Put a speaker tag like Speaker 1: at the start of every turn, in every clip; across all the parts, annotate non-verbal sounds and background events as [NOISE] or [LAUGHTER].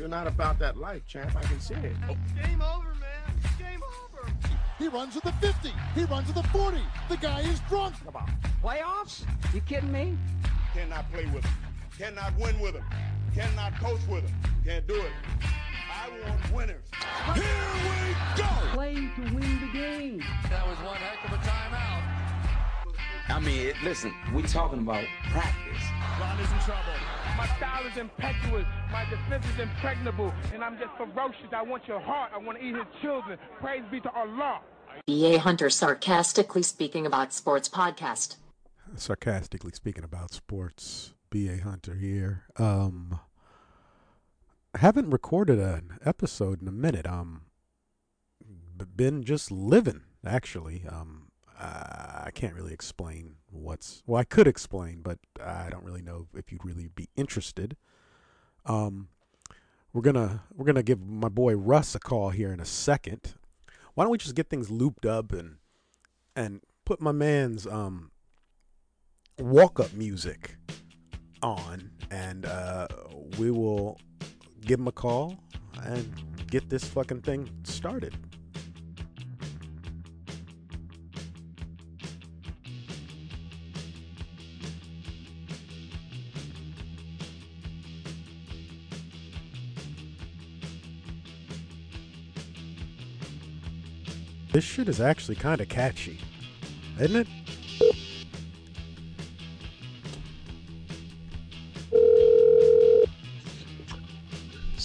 Speaker 1: You're not about that life, champ. I can see it. Oh.
Speaker 2: Game over, man. Game over.
Speaker 3: He runs to the 50. He runs to the 40. The guy is drunk.
Speaker 1: Come on.
Speaker 4: Playoffs? You kidding me?
Speaker 5: Cannot play with him. Cannot win with him. Cannot coach with him. Can't do it. I want winners.
Speaker 3: Here we go.
Speaker 4: Play to win the game.
Speaker 2: That was one heck of a timeout.
Speaker 6: I mean, it, listen, we talking about practice.
Speaker 2: Ron is in trouble.
Speaker 7: My style is impetuous. My defense is impregnable. And I'm just ferocious. I want your heart. I want to eat his children. Praise be to Allah.
Speaker 8: B.A. Hunter sarcastically speaking about sports podcast.
Speaker 9: sarcastically speaking about sports. B.A. Hunter here. Um, haven't recorded an episode in a minute. Um, b- been just living actually. Um, uh, I can't really explain what's. Well, I could explain, but I don't really know if you'd really be interested. Um, we're gonna we're gonna give my boy Russ a call here in a second. Why don't we just get things looped up and and put my man's um walk up music on and uh we will give him a call and get this fucking thing started. This shit is actually kind of catchy, isn't it?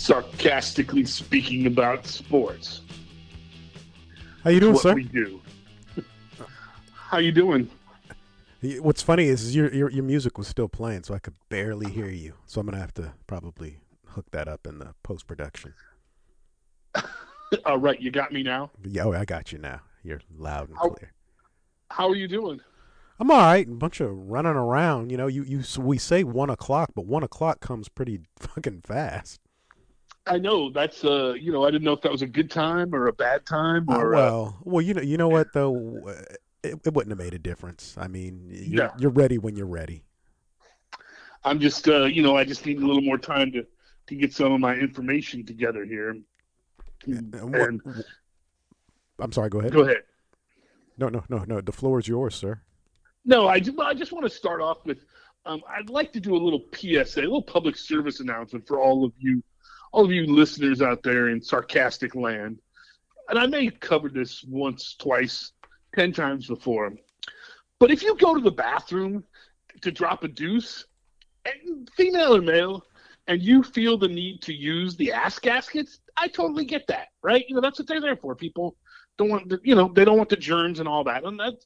Speaker 10: sarcastically speaking about sports.
Speaker 9: How you doing,
Speaker 10: what
Speaker 9: sir?
Speaker 10: we do. How you doing?
Speaker 9: What's funny is, is your, your your music was still playing, so I could barely hear you. So I'm gonna have to probably hook that up in the post production. [LAUGHS] [LAUGHS]
Speaker 10: All right, you got me now.
Speaker 9: Yeah, oh, I got you now. You're loud and
Speaker 10: How-
Speaker 9: clear.
Speaker 10: How are you doing?
Speaker 9: I'm all right. A bunch of running around. You know, you you we say one o'clock, but one o'clock comes pretty [LAUGHS] fucking fast.
Speaker 10: I know that's uh, you know, I didn't know if that was a good time or a bad time
Speaker 9: Uh,
Speaker 10: or uh,
Speaker 9: well, well, you know, you know what though, Uh, it, it wouldn't have made a difference. I mean, you're,
Speaker 10: No.
Speaker 9: you're ready when you're ready.
Speaker 10: I'm just uh, you know, I just need a little more time to to get some of my information together here.
Speaker 9: And what-
Speaker 10: And
Speaker 9: I'm sorry. Go ahead.
Speaker 10: go ahead.
Speaker 9: No, no, no, no. The floor is yours, sir.
Speaker 10: No, I just, I just want to start off with um, I'd like to do a little PSA, a little public service announcement for all of you, all of you listeners out there in sarcastic land. And I may have covered this once, twice, ten times before. But if you go to the bathroom to drop a deuce, and female or male, and you feel the need to use the ass gaskets, I totally get that, right? You know, that's what they're there for. People don't want, the, you know, they don't want the germs and all that, and that's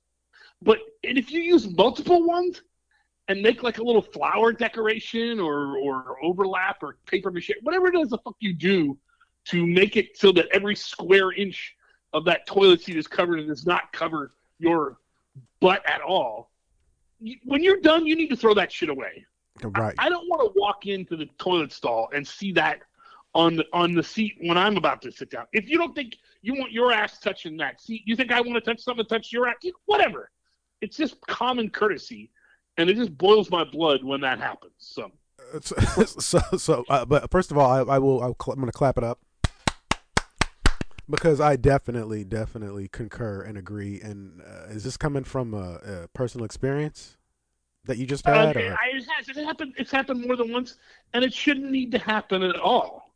Speaker 10: but and if you use multiple ones and make like a little flower decoration or or overlap or paper mache, whatever it is the fuck you do to make it so that every square inch of that toilet seat is covered and does not cover your butt at all. you- When you're done, you need to throw that shit away.
Speaker 9: Right.
Speaker 10: I don't want to walk into the toilet stall and see that on the on the seat when I'm about to sit down. If you don't think you want your ass touching that seat, you think I want to touch something to touch your ass, whatever. It's just common courtesy, and it just boils my blood when that happens. So
Speaker 9: so, [LAUGHS] so, so uh, but first of all, I, I will. I'll cl- I'm going to clap it up because I definitely, definitely concur and agree. And uh, is this coming from a, a personal experience that you just
Speaker 10: uh,
Speaker 9: had?
Speaker 10: it,
Speaker 9: or?
Speaker 10: I- it has it happened. It's happened more than once, and it shouldn't need to happen at all.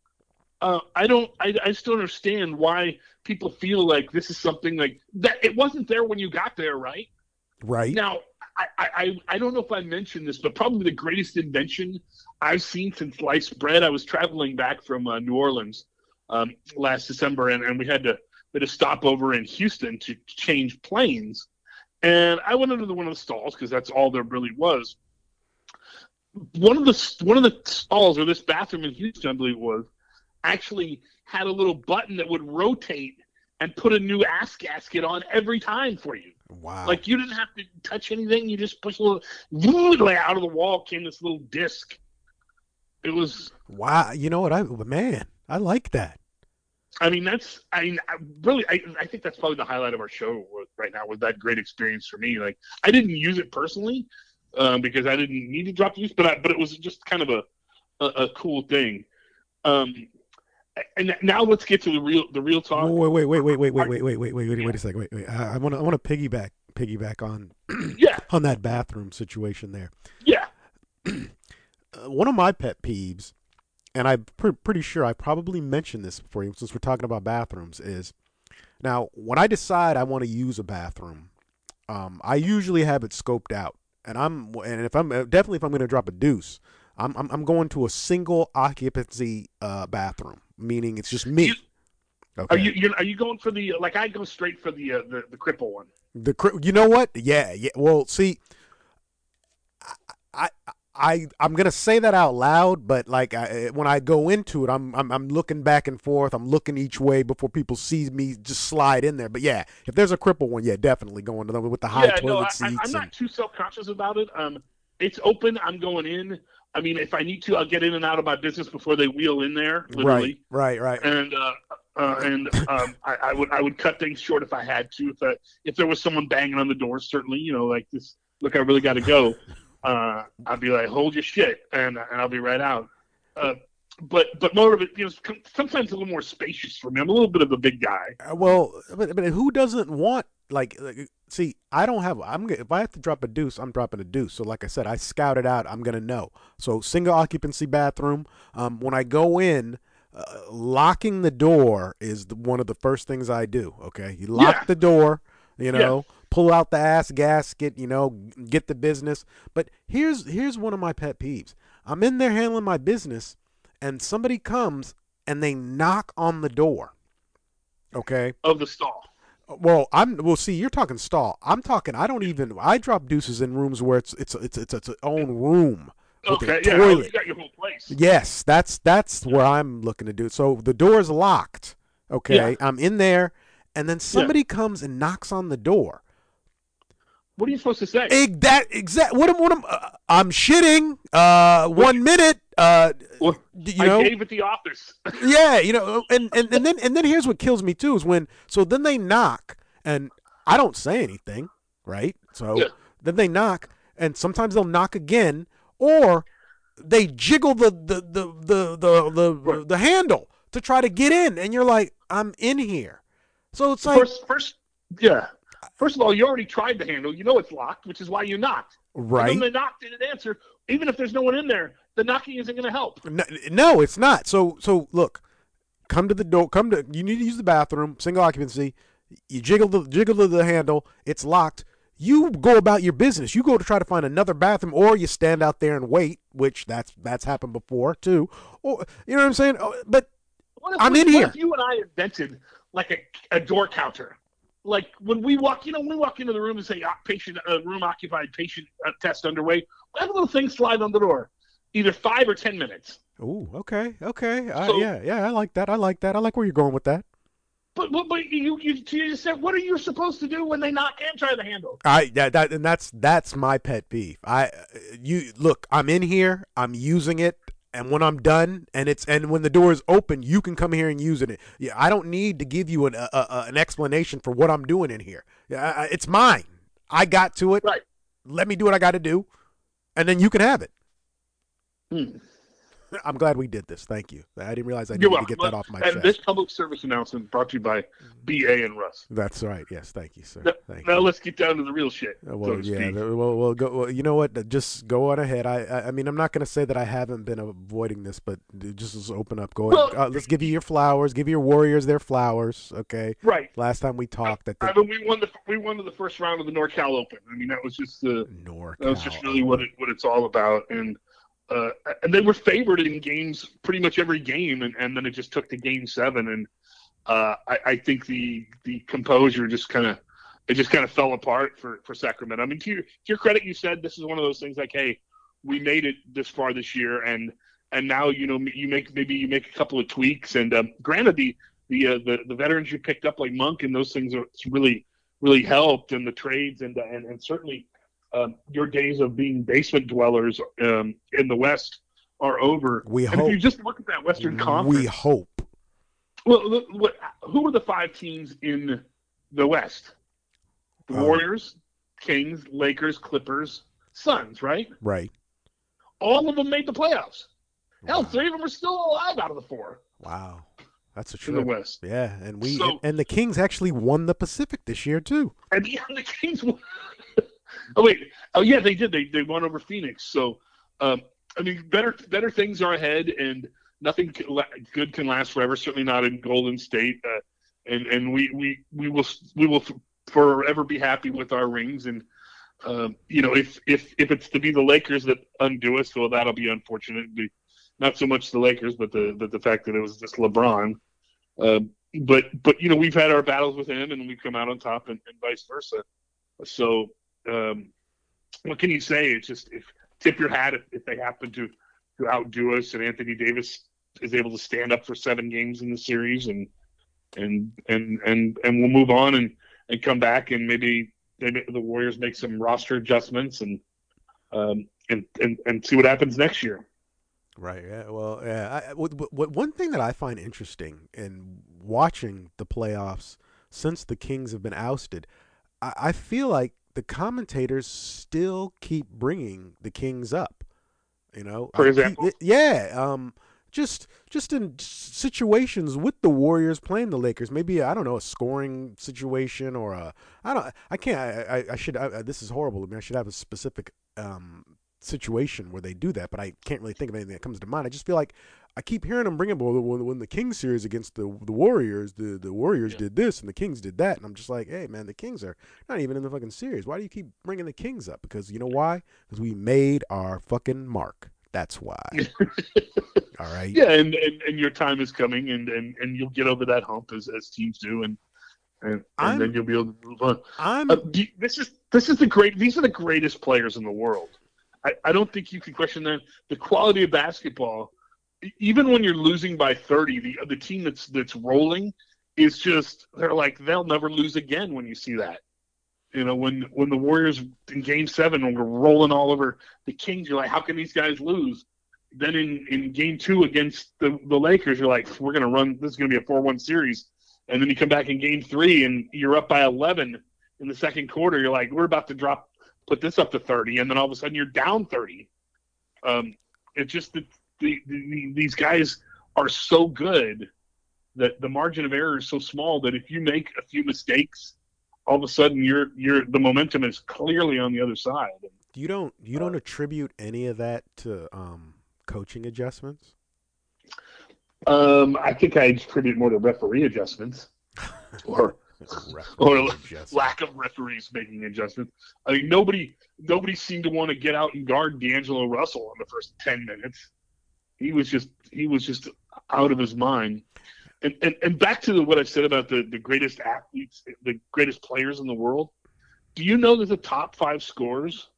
Speaker 10: Uh, I don't. I, I just don't understand why people feel like this is something like that. It wasn't there when you got there, right?
Speaker 9: right.
Speaker 10: Now, I, I, I- I don't know if I mentioned this, but probably the greatest invention I've seen since sliced bread. I was traveling back from uh, New Orleans um, last December, and, and we had to we had to stop over in Houston to change planes. And I went into the, one of the stalls because that's all there really was. One of the one of the stalls, or this bathroom in Houston, I believe was, actually had a little button that would rotate and put a new ass gasket on every time for you.
Speaker 9: Wow.
Speaker 10: Like you didn't have to touch anything. You just push a little, like out of the wall came this little disc. It was,
Speaker 9: wow. You know what? I man, I like that.
Speaker 10: I mean, that's, I mean, I really, I, I think that's probably the highlight of our show right now. Was that great experience for me? Like, I didn't use it personally um, because I didn't need to drop the use, but I, but it was just kind of a, a, a cool thing. Um, And now let's get to the real the real talk.
Speaker 9: Wait, wait, wait, wait, wait, wait, wait, wait, wait, wait, wait, wait a second. Wait, wait. I want to, I want to piggyback, piggyback on, [CLEARS THROAT]
Speaker 10: yeah,
Speaker 9: on that bathroom situation there.
Speaker 10: Yeah. [CLEARS THROAT]
Speaker 9: Uh, one of my pet peeves, and I'm pre- pretty sure I probably mentioned this before, since we're talking about bathrooms, is now when I decide I want to use a bathroom, um, I usually have it scoped out, and I'm, and if I'm definitely if I'm going to drop a deuce, I'm, I'm, I'm going to a single occupancy uh, bathroom, meaning it's just me.
Speaker 10: You, okay. Are you are you going for the like I go straight for the uh, the the cripple one?
Speaker 9: The you know what? Yeah, yeah. Well, see, I I I I'm gonna say that out loud, but like I, when I go into it, I'm, I'm I'm looking back and forth. I'm looking each way before people see me just slide in there. But yeah, if there's a cripple one, yeah, definitely going to them with the high
Speaker 10: yeah,
Speaker 9: toilet
Speaker 10: no,
Speaker 9: seats.
Speaker 10: I, am not too self conscious about it. Um, it's open. I'm going in. I mean, if I need to, I'll get in and out of my business before they wheel in there. Literally.
Speaker 9: Right, right, right.
Speaker 10: And uh, uh, and um, I, I, would I would cut things short if I had to. If I, if there was someone banging on the door, certainly, you know, like this. Look, I really got to go. Uh, I'd be like, hold your shit, and and I'll be right out. Uh, but but more of it, you know, sometimes a little more spacious for me. I'm a little bit of a big guy.
Speaker 9: Uh, well, but, but who doesn't want like, like see, I don't have. I'm if I have to drop a deuce, I'm dropping a deuce. So like I said, I scouted out. I'm gonna know. So single occupancy bathroom. Um, when I go in. Uh, locking the door is the, one of the first things I do. Okay, you lock
Speaker 10: yeah.
Speaker 9: the door, you know, yeah. pull out the ass gasket, you know, get the business. But here's here's one of my pet peeves. I'm in there handling my business, and somebody comes and they knock on the door. Okay,
Speaker 10: of the stall.
Speaker 9: Well, I'm well. See, you're talking stall. I'm talking. I don't even. I drop deuces in rooms where it's it's it's it's its own room.
Speaker 10: Okay, yeah, oh, you got your whole place.
Speaker 9: Yes, that's that's where I'm looking to do. So the door is locked. Okay,
Speaker 10: yeah.
Speaker 9: I'm in there, and then somebody yeah. comes and knocks on the door.
Speaker 10: What are you supposed to say?
Speaker 9: Egg, that exact. What am? What am? Uh, I'm shitting. Uh, one minute. Uh,
Speaker 10: well,
Speaker 9: you know,
Speaker 10: I gave it the office. [LAUGHS]
Speaker 9: yeah, you know, and, and and then and then here's what kills me too is when so then they knock and I don't say anything, right? So
Speaker 10: yeah.
Speaker 9: then they knock and sometimes they'll knock again or they jiggle the the the the the the,
Speaker 10: right.
Speaker 9: the handle to try to get in and you're like I'm in here. So it's like
Speaker 10: first, first yeah. First of all, you already tried the handle. You know it's locked, which is why you knocked.
Speaker 9: Right.
Speaker 10: And then they knocked didn't answer. Even if there's no one in there, the knocking isn't going to help.
Speaker 9: No, no, it's not. So, so look, come to the door. Come to. You need to use the bathroom. Single occupancy. You jiggle the jiggle the handle. It's locked. You go about your business. You go to try to find another bathroom, or you stand out there and wait, which that's that's happened before too. Or you know what I'm saying? Oh, but I'm
Speaker 10: we,
Speaker 9: in here.
Speaker 10: you and I invented like a, a door counter like when we walk, you know, when we walk into the room and say ah, patient uh, room occupied, patient uh, test underway, we have a little thing slide on the door, either five or ten minutes.
Speaker 9: Oh, okay, okay, uh, yeah, yeah, I like that. I like that. I like where you're going with that.
Speaker 10: But but, but you, you you just said, what are you supposed to do when they knock and try the handle?
Speaker 9: I that, that and that's that's my pet beef. I you look, I'm in here, I'm using it, and when I'm done, and it's and when the door is open, you can come here and use it. Yeah, I don't need to give you an a, a, an explanation for what I'm doing in here. Yeah, it's mine. I got to it.
Speaker 10: Right.
Speaker 9: Let me do what I got to do, and then you can have it.
Speaker 10: Hmm. [LAUGHS]
Speaker 9: I'm glad we did this. Thank you. I didn't realize I
Speaker 10: You're
Speaker 9: needed to get that off my
Speaker 10: and
Speaker 9: chest.
Speaker 10: this public service announcement brought to you by BA and Russ.
Speaker 9: That's right. Yes. Thank you, sir.
Speaker 10: Now,
Speaker 9: Thank
Speaker 10: now
Speaker 9: you.
Speaker 10: let's get down to the real shit.
Speaker 9: Uh, Well,
Speaker 10: so
Speaker 9: yeah.
Speaker 10: speak.
Speaker 9: the- Well, well, go. Well, you know what? Just go on ahead. I, I, I mean, I'm not going to say that I haven't been avoiding this, but d- just open up. Go. ahead.
Speaker 10: Well-
Speaker 9: uh, let's give you your flowers. Give your Warriors their flowers. Okay.
Speaker 10: Right.
Speaker 9: Last time we talked, I
Speaker 10: I mean, we won the we won the first round of the NorCal Open. I mean, that was just the
Speaker 9: NorCal.
Speaker 10: that was just really what it what it's all about. And uh, and they were favored in games pretty much every game, and, and then it just took to game seven. And uh, I, I think the the composure just kind of it just kind of fell apart for for Sacramento. I mean, to your, to your credit, you said this is one of those things like, hey, we made it this far this year, and and now you know you make maybe you make a couple of tweaks. And um, granted, the the, uh, the the veterans you picked up like Monk and those things are really really helped, and the trades and and, and certainly um, your days of being basement dwellers um, in the West are over.
Speaker 9: We
Speaker 10: and
Speaker 9: hope.
Speaker 10: if you just look at that Western Conference,
Speaker 9: we hope.
Speaker 10: well, look, what, who are the five teams in the West? The
Speaker 9: Um,
Speaker 10: Warriors, Kings, Lakers, Clippers, Suns, right?
Speaker 9: Right.
Speaker 10: All of them made the playoffs. Hell,
Speaker 9: Wow.
Speaker 10: three of them are still alive out of the four.
Speaker 9: Wow. That's a
Speaker 10: in the. West.
Speaker 9: Yeah, and we
Speaker 10: So-
Speaker 9: and the Kings actually won the Pacific this year too.
Speaker 10: And yeah, the Kings won. [LAUGHS] oh wait, oh yeah, they did. They they won over Phoenix. So, um, I mean, better better things are ahead, and nothing good can last forever. Certainly not in Golden State. Uh, and and we we we will we will forever be happy with our rings. And um, you know, if if if it's to be the Lakers that undo us, well, that'll be unfortunate. Not so much the Lakers, but the but the fact that it was just LeBron. Um, but but you know, we've had our battles with him, and we've come out on top, and, and vice versa. So, um, what can you say? It's just if tip your hat if, if they happen to to outdo us, and Anthony Davis is able to stand up for seven games in the series, and and and and and we'll move on and and come back, and maybe they, the Warriors make some roster adjustments, and um, and and and see what happens next year.
Speaker 9: Right. Yeah. Well, yeah. I, what, what, one thing that I find interesting in watching the playoffs since the Kings have been ousted, I, I feel like the commentators still keep bringing the Kings up. You know,
Speaker 10: For
Speaker 9: keep-
Speaker 10: example?
Speaker 9: yeah. Um, just just in situations with the Warriors playing the Lakers, maybe I don't know a scoring situation or a I don't I can't I I, I should I, this is horrible. I mean I should have a specific um situation where they do that, but I can't really think of anything that comes to mind. I just feel like I keep hearing them bring up when, when the Kings series against the the Warriors, the the Warriors did this and the Kings did that, and I'm just like, hey man, the Kings are not even in the fucking series. Why do you keep bringing the Kings up? Because you know why? Because we made our fucking mark. That's why. [LAUGHS] All right.
Speaker 10: Yeah, and, and, and your time is coming, and, and, and you'll get over that hump as, as teams do, and and, and then you'll be able to move on.
Speaker 9: I'm
Speaker 10: Uh, you- this is this is the great. These are the greatest players in the world. I, I don't think you can question that. The quality of basketball, even when you're losing by 30, the the team that's that's rolling is just they're like they'll never lose again. When you see that, you know, when when the Warriors in Game Seven were rolling all over the Kings, you're like, how can these guys lose? Then in, in Game Two against the the Lakers, you're like, we're gonna run. This is gonna be a four-one series. And then you come back in Game Three and you're up by 11 in the second quarter. You're like, we're about to drop, put this up to 30, and then all of a sudden you're down 30. Um, it's just that the, the, these guys are so good that the margin of error is so small that if you make a few mistakes, all of a sudden you're you're the momentum is clearly on the other side.
Speaker 9: you don't you
Speaker 10: Uh,
Speaker 9: don't attribute any of that to um coaching adjustments?
Speaker 10: Um, I think I attribute more to referee adjustments [LAUGHS] or or
Speaker 9: Adjustments.
Speaker 10: lack of referees making adjustments. I mean, nobody nobody seemed to want to get out and guard D'Angelo Russell in the first ten minutes. He was just he was just out of his mind. And and, and back to the, what I said about the, the greatest athletes, the greatest players in the world. Do you know that the top five scorers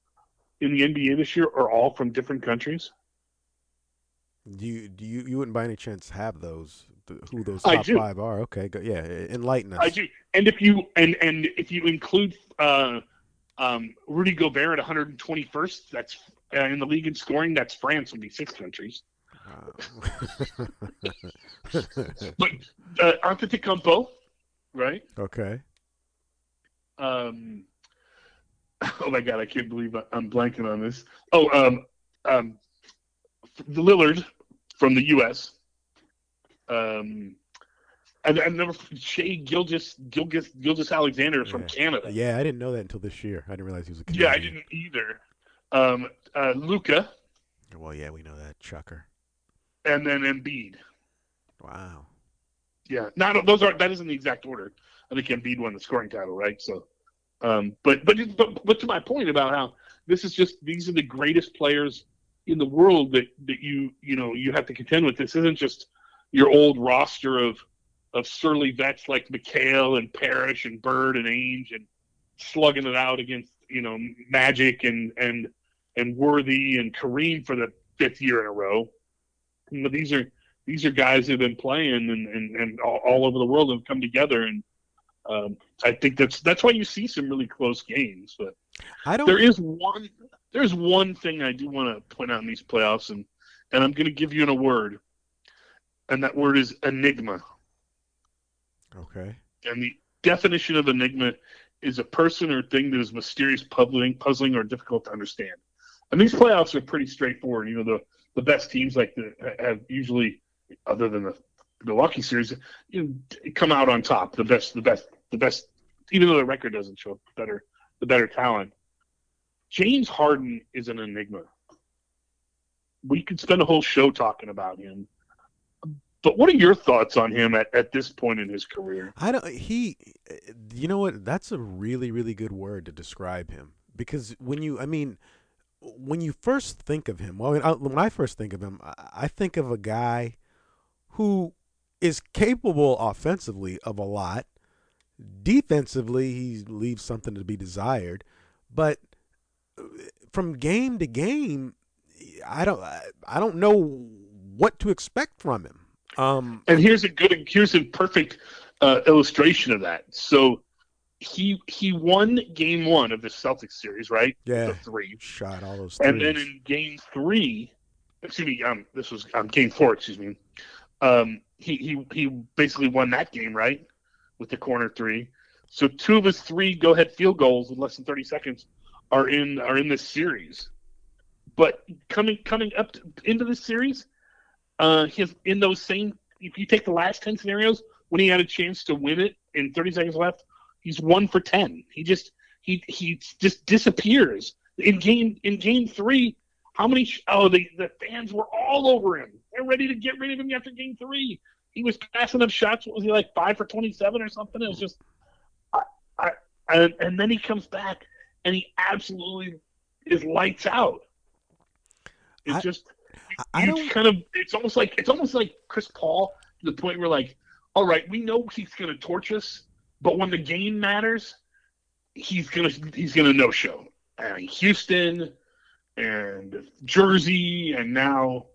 Speaker 10: in the NBA this year are all from different countries?
Speaker 9: Do you do you you wouldn't by any chance have those who those top five are? Okay, go, yeah, enlighten us.
Speaker 10: I do. And if you and and if you include uh, um, Rudy Gobert at 121st, that's uh, in the league in scoring. That's France would be six countries. But uh, Antetokounmpo, right?
Speaker 9: okay.
Speaker 10: Um, [LAUGHS] oh my God, I can't believe I'm blanking on this. Oh, um, um, Lillard from the U.S. Um, and I never Shai Gilgis Gilgis Gilgis Alexander from
Speaker 9: Yeah.
Speaker 10: Canada.
Speaker 9: Yeah, I didn't know that until this year. I didn't realize he was a
Speaker 10: Yeah, I didn't either. Um, uh, Luka
Speaker 9: Well, yeah, we know that Chucker.
Speaker 10: And then Embiid.
Speaker 9: Wow.
Speaker 10: Yeah, not those are that isn't the exact order. I think Embiid won the scoring title, right? So, um, but but but but to my point about how this is just these are the greatest players in the world that that you you know you have to contend with. This isn't just your old roster of of surly vets like McHale and Parish and Bird and Ainge and slugging it out against you know Magic and and and Worthy and Kareem for the fifth year in a row. You know, these are these are guys who've been playing and, and, and all, all over the world have come together and um, I think that's that's why you see some really close games. But
Speaker 9: I don't.
Speaker 10: there is one there's one thing I do want to point out in these playoffs and and I'm going to give you in a word, and that word is enigma.
Speaker 9: Okay.
Speaker 10: And the definition of enigma is a person or thing that is mysterious, puzzling, puzzling, or difficult to understand. And these playoffs are pretty straightforward. You know, the the best teams like the have usually, other than the Milwaukee series, you come out on top. The best, the best, the best. Even though the record doesn't show better, the better talent. James Harden is an enigma. We could spend a whole show talking about him. But what are your thoughts on him at, at this point in his career?
Speaker 9: I don't. He, you know what? That's a really, really good word to describe him because when you, I mean, when you first think of him, well, when I first think of him, I think of a guy who is capable offensively of a lot. Defensively, he leaves something to be desired, but from game to game, I don't, I don't know what to expect from him. Um,
Speaker 10: and here's a good, here's a perfect uh, illustration of that. So he he won game one of the Celtics series, right?
Speaker 9: Yeah,
Speaker 10: the three
Speaker 9: shot all those,
Speaker 10: and then in game three, excuse me, um, this was um, game four, excuse me. Um, he he he basically won that game, right, with the corner three. So two of his three go-ahead field goals in less than 30 seconds are in are in this series. But coming coming up to, into this series, uh, his in those same if you take the last 10 scenarios when he had a chance to win it in 30 seconds left, he's one for 10. He just he he just disappears in game in game three. How many? Oh, the the fans were all over him. They're ready to get rid of him after game three. He was passing up shots. What was he like five for 27 or something? It was just, I, I, and, and then he comes back and he absolutely is lights out. It's
Speaker 9: I,
Speaker 10: just
Speaker 9: I, I don't
Speaker 10: kind of it's almost like it's almost like Chris Paul to the point where like, all right, we know he's gonna torch us, but when the game matters, he's gonna he's gonna no show. Uh, Houston and Jersey and now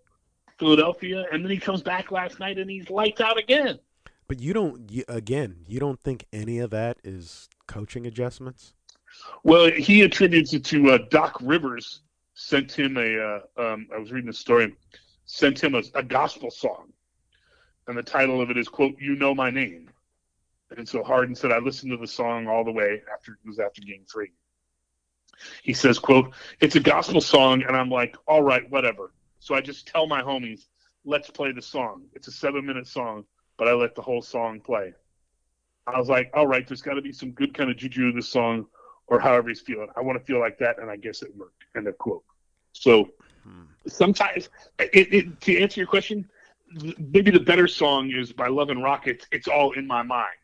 Speaker 10: Philadelphia, and then he comes back last night and he's lights out again.
Speaker 9: But you don't you, again, you don't think any of that is coaching adjustments?
Speaker 10: Well, he attributes it to uh, Doc Rivers sent him a. Uh, um, I was reading the story. Sent him a, a, gospel song, and the title of it is "quote You Know My Name." And so Harden said, "I listened to the song all the way after it was after Game Three. He says, "quote It's a gospel song," and I'm like, "All right, whatever." So I just tell my homies, "Let's play the song." It's a seven-minute song, but I let the whole song play. I was like, "All right, there's got to be some good kind of juju in this song." or however he's feeling. I want to feel like that, and I guess it worked. End of quote. So hmm. sometimes, it, it, to answer your question, maybe the better song is by Love and Rockets. It's all in my mind,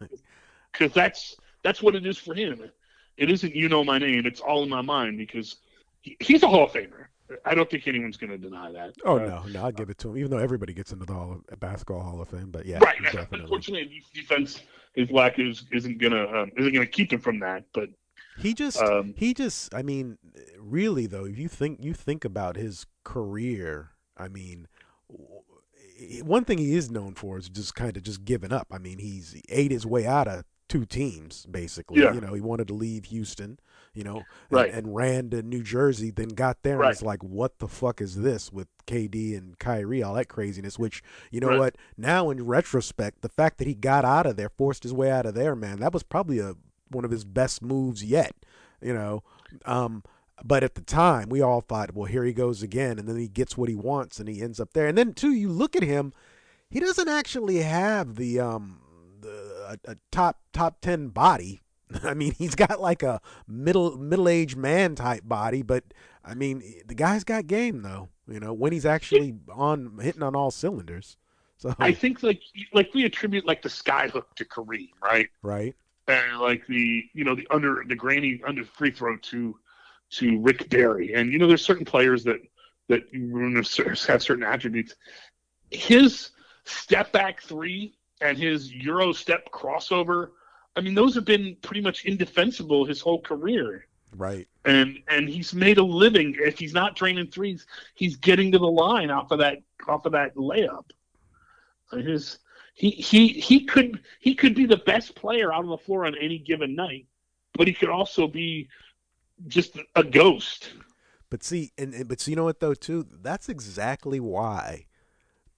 Speaker 10: [LAUGHS] because that's that's what it is for him. It isn't you know my name. It's all in my mind because he, he's a Hall of Famer. I don't think anyone's going to deny that.
Speaker 9: Oh uh, no, no, I'll give it to him. Even though everybody gets into the Hall of, basketball Hall of Fame, but yeah,
Speaker 10: right. Unfortunately, defense his lack is isn't gonna um, isn't gonna keep him from that. But
Speaker 9: he just um, he just I mean, really though, if you think you think about his career, I mean, one thing he is known for is just kind of just giving up. I mean, he's he ate his way out of two teams basically.
Speaker 10: Yeah.
Speaker 9: You know, he wanted to leave Houston, you know,
Speaker 10: right.
Speaker 9: and, and ran to New Jersey, then got there
Speaker 10: right.
Speaker 9: and it's like, what the fuck is this with KD and Kyrie, all that craziness, which, you know
Speaker 10: right.
Speaker 9: what, now in retrospect, the fact that he got out of there, forced his way out of there, man, that was probably a one of his best moves yet, you know. Um, but at the time, we all thought, well, here he goes again, and then he gets what he wants, and he ends up there. And then too, you look at him, he doesn't actually have the um the a, a top top ten body. [LAUGHS] I mean, he's got like a middle middle aged man type body, but I mean, the guy's got game though. You know, when he's actually on hitting on all cylinders. So
Speaker 10: I think like like we attribute like the skyhook to Kareem, right?
Speaker 9: Right.
Speaker 10: And like the you know the under the granny under free throw to to Rick Barry, and you know there's certain players that that [LAUGHS] have certain attributes. His step back three and his Euro step crossover, I mean, those have been pretty much indefensible his whole career.
Speaker 9: Right.
Speaker 10: And and he's made a living. If he's not draining threes, he's getting to the line off of that off of that layup. His he he he could he could be the best player out on the floor on any given night, but he could also be just a ghost.
Speaker 9: But see, and, and but see, you know what though too? That's exactly why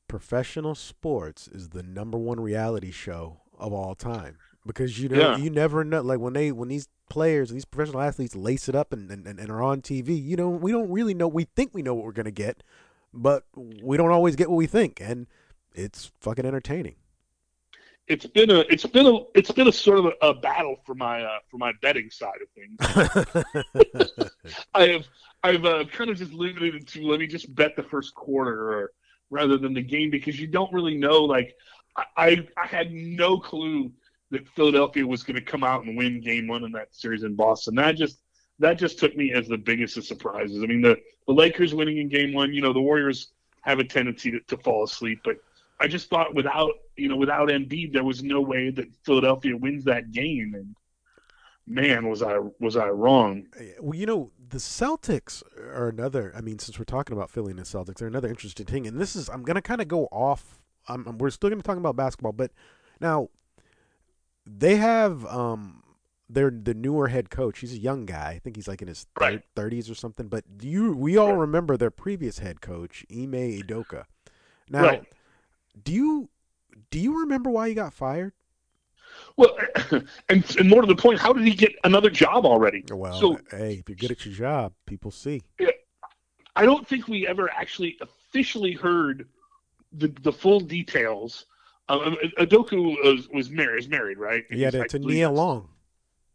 Speaker 9: professional sports is the number one reality show of all time because you know
Speaker 10: Yeah.
Speaker 9: you never know like when they when these players these professional athletes lace it up and, and, and are on TV you know we don't really know we think we know what we're gonna get but we don't always get what we think and it's fucking entertaining.
Speaker 10: It's been a it's been a it's been a sort of a, a battle for my uh, for my betting side of things. [LAUGHS] I have I've uh, kind of just limited it to let me just bet the first quarter or, rather than the game because you don't really know. Like I I, I had no clue that Philadelphia was going to come out and win Game One in that series in Boston. That just that just took me as the biggest of surprises. I mean the the Lakers winning in Game One. You know the Warriors have a tendency to, to fall asleep, but I just thought without you know without Embiid there was no way that Philadelphia wins that game and man was I was I wrong.
Speaker 9: Well, you know, the Celtics are another. I mean, since we're talking about Philly and the Celtics, they're another interesting thing. And this is, I'm going to kind of go off. I'm, we're still going to talk about basketball, but now they have um they're the newer head coach. He's a young guy. I think he's like in his
Speaker 10: Right.
Speaker 9: thirties or something. But do you we all
Speaker 10: Right.
Speaker 9: remember their previous head coach, Ime Idoka. Now,
Speaker 10: Right.
Speaker 9: Do you do you remember why he got fired?
Speaker 10: Well, [COUGHS] and, and more to the point, how did he get another job already?
Speaker 9: Well,
Speaker 10: so
Speaker 9: hey, if you're good at your job, people see.
Speaker 10: I don't think we ever actually officially heard the the full details. Um, Adoku was, was married, is married, right?
Speaker 9: Yeah, to, to Nia Long.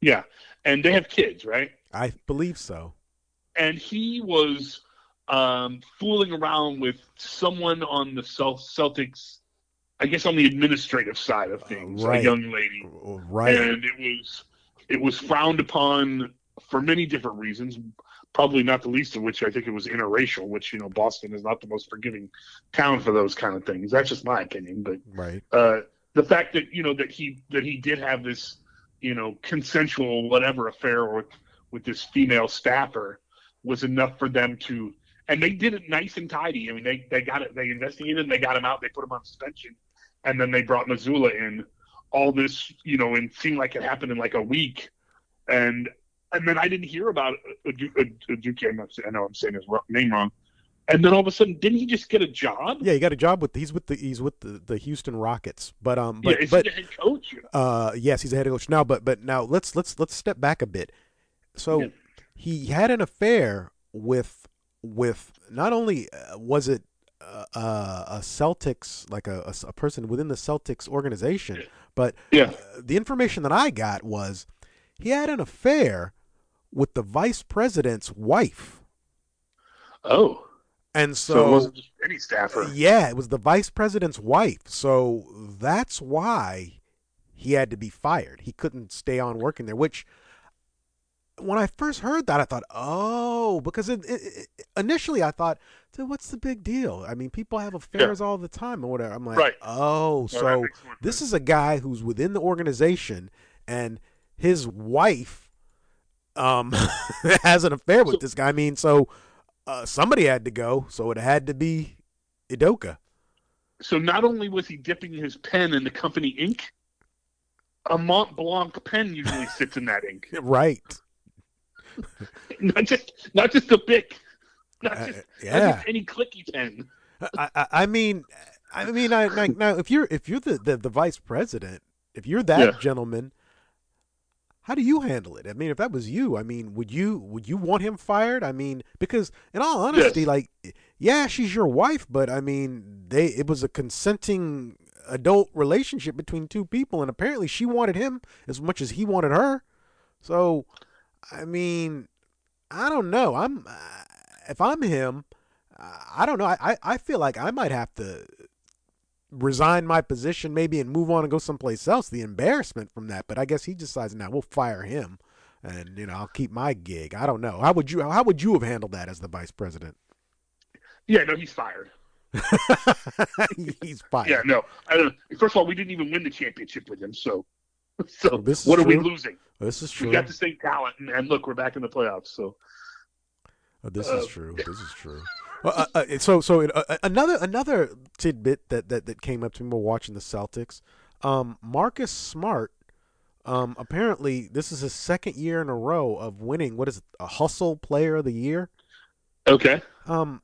Speaker 10: Yeah, and they have kids, right?
Speaker 9: I believe so.
Speaker 10: and he was um, fooling around with someone on the Cel- Celtics, I guess on the administrative side of things,
Speaker 9: right.
Speaker 10: a young lady,
Speaker 9: Right.
Speaker 10: and it was it was frowned upon for many different reasons. Probably not the least of which I think it was interracial, which you know Boston is not the most forgiving town for those kind of things. That's just my opinion, but
Speaker 9: Right.
Speaker 10: uh, the fact that you know that he that he did have this you know consensual whatever affair with with this female staffer was enough for them to and they did it nice and tidy. I mean they they got it they investigated and they got him out, they put him on suspension and then they brought Mazzulla in. All this, you know, and seemed like it happened in like a week. And and then I didn't hear about Aduke. I know I'm saying his name wrong. And then all of a sudden, didn't he just get a job?
Speaker 9: Yeah, he got a job with he's with the he's with the, the Houston Rockets. But um
Speaker 10: Yeah,
Speaker 9: but
Speaker 10: is
Speaker 9: but
Speaker 10: he the head coach?
Speaker 9: uh yes, he's a head coach now, but but now let's let's let's step back a bit. So
Speaker 10: Yeah.
Speaker 9: he had an affair with with not only uh, was it uh, uh, a Celtics like a, a, person within the Celtics organization, but
Speaker 10: Yeah.
Speaker 9: the information that I got was he had an affair with the vice president's wife.
Speaker 10: Oh.
Speaker 9: And
Speaker 10: So,
Speaker 9: so,
Speaker 10: it wasn't just any staffer.
Speaker 9: yeah, it was the vice president's wife. So that's why he had to be fired. He couldn't stay on working there, which when I first heard that, I thought, oh, because it, it, it- initially I thought, what's the big deal? I mean, people have affairs all the time or whatever. I'm like,
Speaker 10: Right.
Speaker 9: oh, so this is a guy who's within the organization and his wife um [LAUGHS] has an affair with
Speaker 10: So-
Speaker 9: this guy. I mean, so uh, somebody had to go, so it had to be Idoka.
Speaker 10: So not only was he dipping his pen in the company ink, a Mont Blanc pen usually sits in that ink. [LAUGHS]
Speaker 9: Right. [LAUGHS]
Speaker 10: Not just not just a Bic. Not
Speaker 9: Uh,
Speaker 10: just, not just any clicky pen.
Speaker 9: I, I, I mean, I mean, I like now if you're if you're the, the, the vice president, if you're that
Speaker 10: Yeah.
Speaker 9: gentleman, how do you handle it? I mean, if that was you, I mean, would you would you want him fired? I mean, because in all honesty,
Speaker 10: Yes.
Speaker 9: like, yeah, she's your wife, but I mean, they it was a consenting adult relationship between two people, and apparently she wanted him as much as he wanted her. So, I mean, I don't know. I'm uh, if I'm him, uh, I don't know. I, I I feel like I might have to resign my position maybe and move on and go someplace else. The embarrassment from that, but I guess he decides now we'll fire him, and you know I'll keep my gig. I don't know. How would you How would you have handled that as the vice president?
Speaker 10: Yeah, no, he's fired. [LAUGHS]
Speaker 9: He's fired.
Speaker 10: Yeah, no. I don't, first of all, we didn't even win the championship with him, so [LAUGHS] so
Speaker 9: this is
Speaker 10: what are we losing?
Speaker 9: This is true.
Speaker 10: We got the same talent, and, and look, we're back in the playoffs. So
Speaker 9: Oh, this
Speaker 10: Uh,
Speaker 9: is true. This is true. Uh, uh, so so uh, uh, another another tidbit that, that that came up to me while watching the Celtics. Um, Marcus Smart. Um, apparently, this is his second year in a row of winning. What is it? A Hustle Player of the Year.
Speaker 10: okay,
Speaker 9: Um,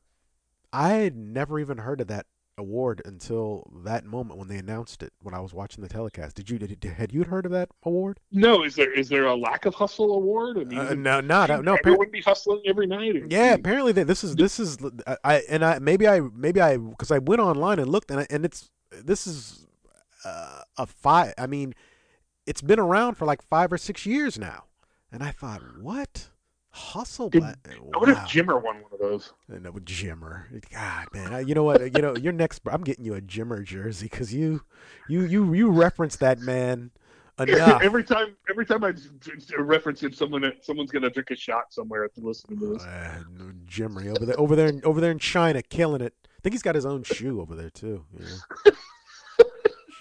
Speaker 9: I had never even heard of that award until that moment when they announced it when I was watching the telecast. Did you did, had you heard of that award?
Speaker 10: no, is there is there a lack of hustle award? I mean,
Speaker 9: Uh, no, not
Speaker 10: shouldn't
Speaker 9: no. appar-
Speaker 10: everyone be hustling every night. or-
Speaker 9: Yeah, apparently they, this is this is I, I and I maybe I maybe I because I went online and looked and I, and it's this is uh, a five. I mean, it's been around for like five or six years now, and I thought, what hustle?
Speaker 10: Did-
Speaker 9: Bla-
Speaker 10: I wonder if. Jimmer won one of those.
Speaker 9: And with Jimmer. God, man, I, you know what? You know, your next. I'm getting you a Jimmer jersey because you, you, you, you reference that man [LAUGHS] enough.
Speaker 10: every time, every time I reference him, someone someone's gonna drink a shot somewhere after listening to this.
Speaker 9: Uh, no, Jimmery over there, over there, in- over there in China, killing it. I think he's got his own shoe over there too. You know? [LAUGHS]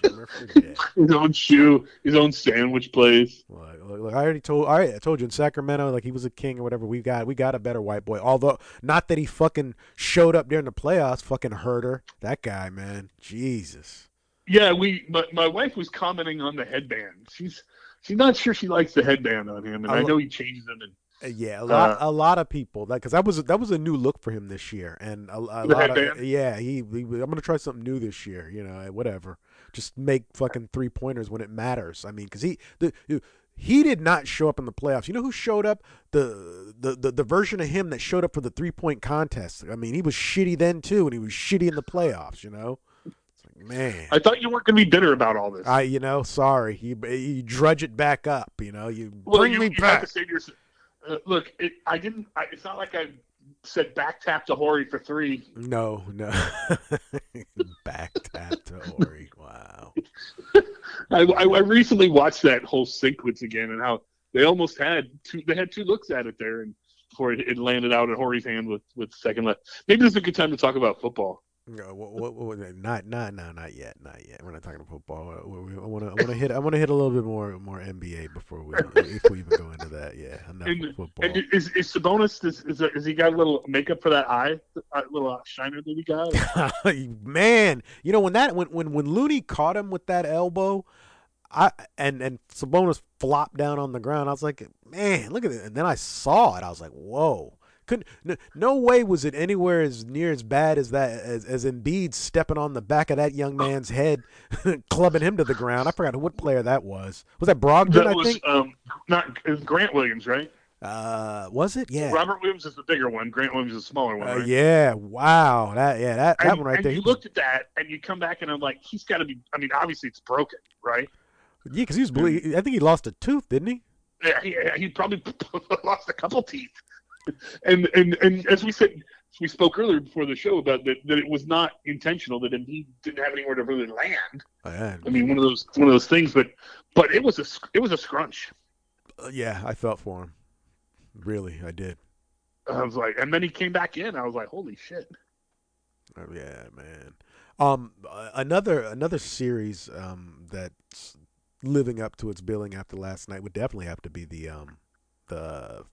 Speaker 9: [LAUGHS]
Speaker 10: His own shoe, his own sandwich place.
Speaker 9: Look, look, look, I already told. I, I told you in Sacramento, like he was a king or whatever. We got, we got a better white boy. Although, not that he fucking showed up during the playoffs. Fucking Huerter, that guy, man. Jesus.
Speaker 10: Yeah, we. My, my wife was commenting on the headband. She's she's not sure she likes the headband on him, and
Speaker 9: I
Speaker 10: I, know he changed them. And
Speaker 9: Uh, Yeah, a lot,
Speaker 10: Uh,
Speaker 9: a lot of people that because that was that was a new look for him this year, and a, a lot of yeah, he, he I'm gonna try something new this year. You know, whatever, just make fucking three pointers when it matters. I mean, because he the he did not show up in the playoffs. You know who showed up? The the the, the version of him that showed up for the three point contest. I mean, he was shitty then too, and he was shitty in the playoffs. You know, it's like man.
Speaker 10: I thought you weren't going to be bitter about all this.
Speaker 9: I, you know, sorry. You, you drudge it back up. You know, you
Speaker 10: well,
Speaker 9: bring
Speaker 10: you,
Speaker 9: me
Speaker 10: you
Speaker 9: back.
Speaker 10: have to say to yourself, uh, look, it, I didn't. I, it's not like I said back tap to Horry for three.
Speaker 9: No, no. [LAUGHS] Back tap to Horry. Wow. [LAUGHS]
Speaker 10: I, I, recently watched that whole sequence again, and how they almost had two. They had two looks at it there, and before it, it landed out at Horry's hand with with second left. Maybe this is a good time to talk about football.
Speaker 9: No, what, what, what, not, not, no, not yet, not yet. We're not talking football. Uh, I want to, I want to hit, I want to hit a little bit more, more NBA before we, if we even go into that. Yeah, enough
Speaker 10: And,
Speaker 9: football.
Speaker 10: and is is Sabonis? Is, is, is he got a little makeup for that eye, a little shiner that he got? [LAUGHS]
Speaker 9: Man, you know when that when when when Looney caught him with that elbow, I and and Sabonis flopped down on the ground. I was like, man, look at it. And then I saw it. I was like, whoa. Couldn't no, no way was it anywhere as near as bad as that as as Embiid stepping on the back of that young man's head, [LAUGHS] clubbing him to the ground. I forgot what player that was. Was that Brogdon?
Speaker 10: That
Speaker 9: I
Speaker 10: was
Speaker 9: think.
Speaker 10: um not it was Grant Williams, right?
Speaker 9: Uh, was it? Yeah.
Speaker 10: Robert Williams is the bigger one. Grant Williams is the smaller one.
Speaker 9: Uh, yeah. Wow. That yeah. That that
Speaker 10: and,
Speaker 9: one right
Speaker 10: and
Speaker 9: there.
Speaker 10: you
Speaker 9: he was-
Speaker 10: looked at that, and you come back, and I'm like, he's got to be. I mean, obviously it's broken, right?
Speaker 9: yeah, because he was. ble- I think he lost a tooth, didn't he?
Speaker 10: Yeah, he, he probably [LAUGHS] lost a couple teeth. And and and as we said, we spoke earlier before the show about that that it was not intentional that he didn't have anywhere to really land.
Speaker 9: Oh, yeah.
Speaker 10: I mean, one of those one of those things, but but it was a it was a scrunch.
Speaker 9: Uh, yeah, I felt for him. Really, I did.
Speaker 10: I was like, and then he came back in. I was like, holy shit.
Speaker 9: Oh, yeah, man. Um, another another series um that's living up to its billing after last night would definitely have to be the um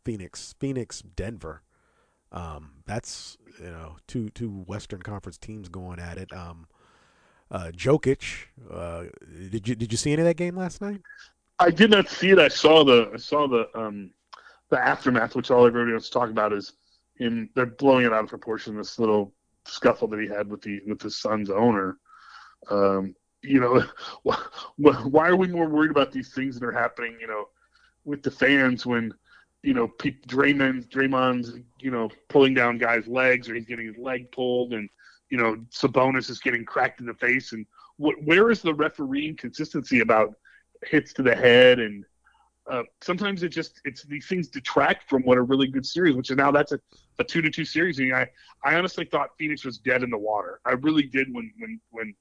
Speaker 9: Phoenix Phoenix Denver. Um, that's you know two two Western Conference teams going at it. Um, uh, Jokic. Uh, did you did you see any of that game last night?
Speaker 10: I did not see it. I saw the I saw the um the aftermath, which all everybody wants to talk about is him. They're blowing it out of proportion. This little scuffle that he had with the with his Suns' owner. Um, you know, [LAUGHS] why, why are we more worried about these things that are happening? You know, with the fans when you know Draymond Draymond's you know pulling down guys' legs or he's getting his leg pulled and you know Sabonis is getting cracked in the face. And where is the refereeing consistency about hits to the head? And uh, sometimes it just it's these things detract from what a really good series which is now that's a, a two to two series. And I I honestly thought Phoenix was dead in the water. I really did when when when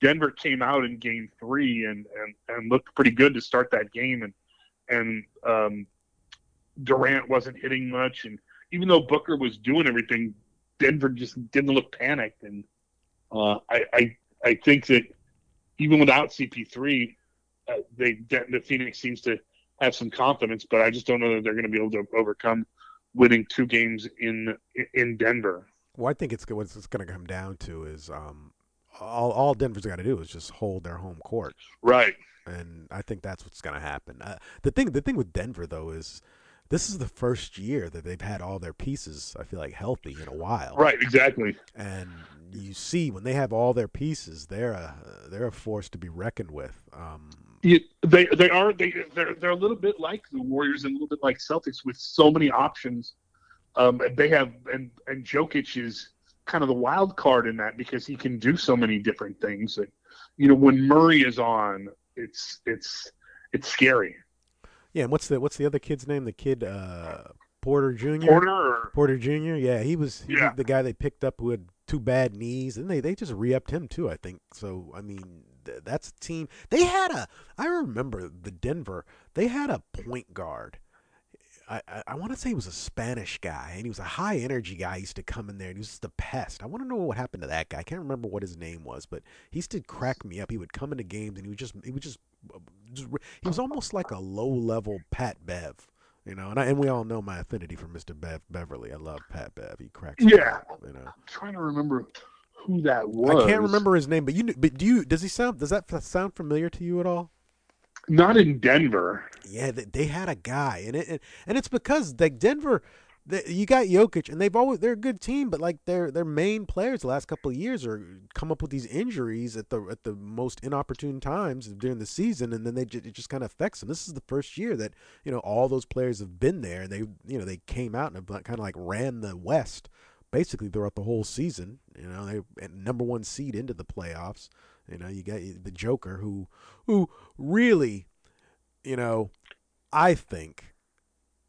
Speaker 10: Denver came out in game three and and, and looked pretty good to start that game. And and um, Durant wasn't hitting much and even though Booker was doing everything Denver just didn't look panicked and uh, I, I I think that even without CP3 uh, they the Phoenix seems to have some confidence, but I just don't know that they're going to be able to overcome winning two games in in Denver.
Speaker 9: Well, I think it's what it's going to come down to is um, all all Denver's got to do is just hold their home court,
Speaker 10: Right.
Speaker 9: and I think that's what's going to happen. Uh, the thing the thing with Denver though is this is the first year that they've had all their pieces. I feel like healthy in a while,
Speaker 10: Right. Exactly.
Speaker 9: And you see when they have all their pieces, they're a they're a force to be reckoned with. Um,
Speaker 10: You, they they are they they're they're a little bit like the Warriors and a little bit like Celtics with so many options. Um, they have and and Jokic is kind of the wild card in that because he can do so many different things. And you know, when Murray is on, it's it's it's scary.
Speaker 9: Yeah, and what's the what's the other kid's name? The kid uh, Porter Jr.
Speaker 10: Porter, or,
Speaker 9: Porter Jr. Yeah, he was he,
Speaker 10: Yeah.
Speaker 9: the guy they picked up who had two bad knees, and they they just re-upped him too. I think so. I mean, th- that's a team. They had a. I remember the Denver. They had a point guard. I, I, I want to say he was a Spanish guy, and he was a high energy guy. He used to come in there, and he was just a pest. I want to know what happened to that guy. I can't remember what his name was, but he used to crack me up. He would come into games, and he would just he would just, uh, just he was almost like a low level Pat Bev. You know, and I, and we all know my affinity for Mr. Bev Beverly. I love Pat Bev. He cracks. me
Speaker 10: Yeah.
Speaker 9: up, you know.
Speaker 10: I'm trying to remember who that was.
Speaker 9: I can't remember his name, but you. But do you? Does he sound? Does that sound familiar to you at all?
Speaker 10: Not in Denver.
Speaker 9: Yeah, they, had a guy, and it and, it's because like Denver, you got Jokic, and they've always they're a good team, but like their their main players the last couple of years are come up with these injuries at the at the most inopportune times during the season, and then they it just kind of affects them. This is the first year that you know all those players have been there, and they you know they came out and kind of like ran the West basically throughout the whole season. You know, they number one seed into the playoffs. You know, you got the Joker who who really, you know, I think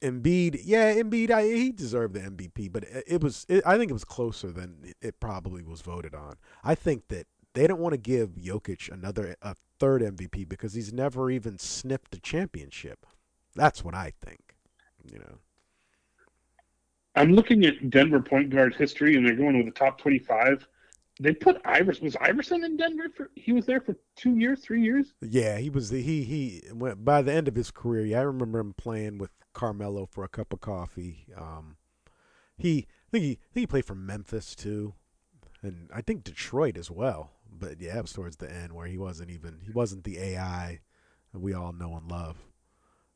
Speaker 9: Embiid, yeah, Embiid, I, he deserved the MVP, but it, it was, it, I think it was closer than it, probably was voted on. I think that they don't want to give Jokic another, a third MVP because he's never even sniffed the championship. That's what I think. You know,
Speaker 10: I'm looking at Denver point guard history, and they're going with the top 25. They put Iverson. Was Iverson in Denver for? He was there for two years, three years.
Speaker 9: yeah, he was he he went by the end of his career. Yeah, I remember him playing with Carmelo for a cup of coffee. Um, he I think he I think he played for Memphis too, and I think Detroit as well. But yeah, it was towards the end where he wasn't even he wasn't the AI we all know and love.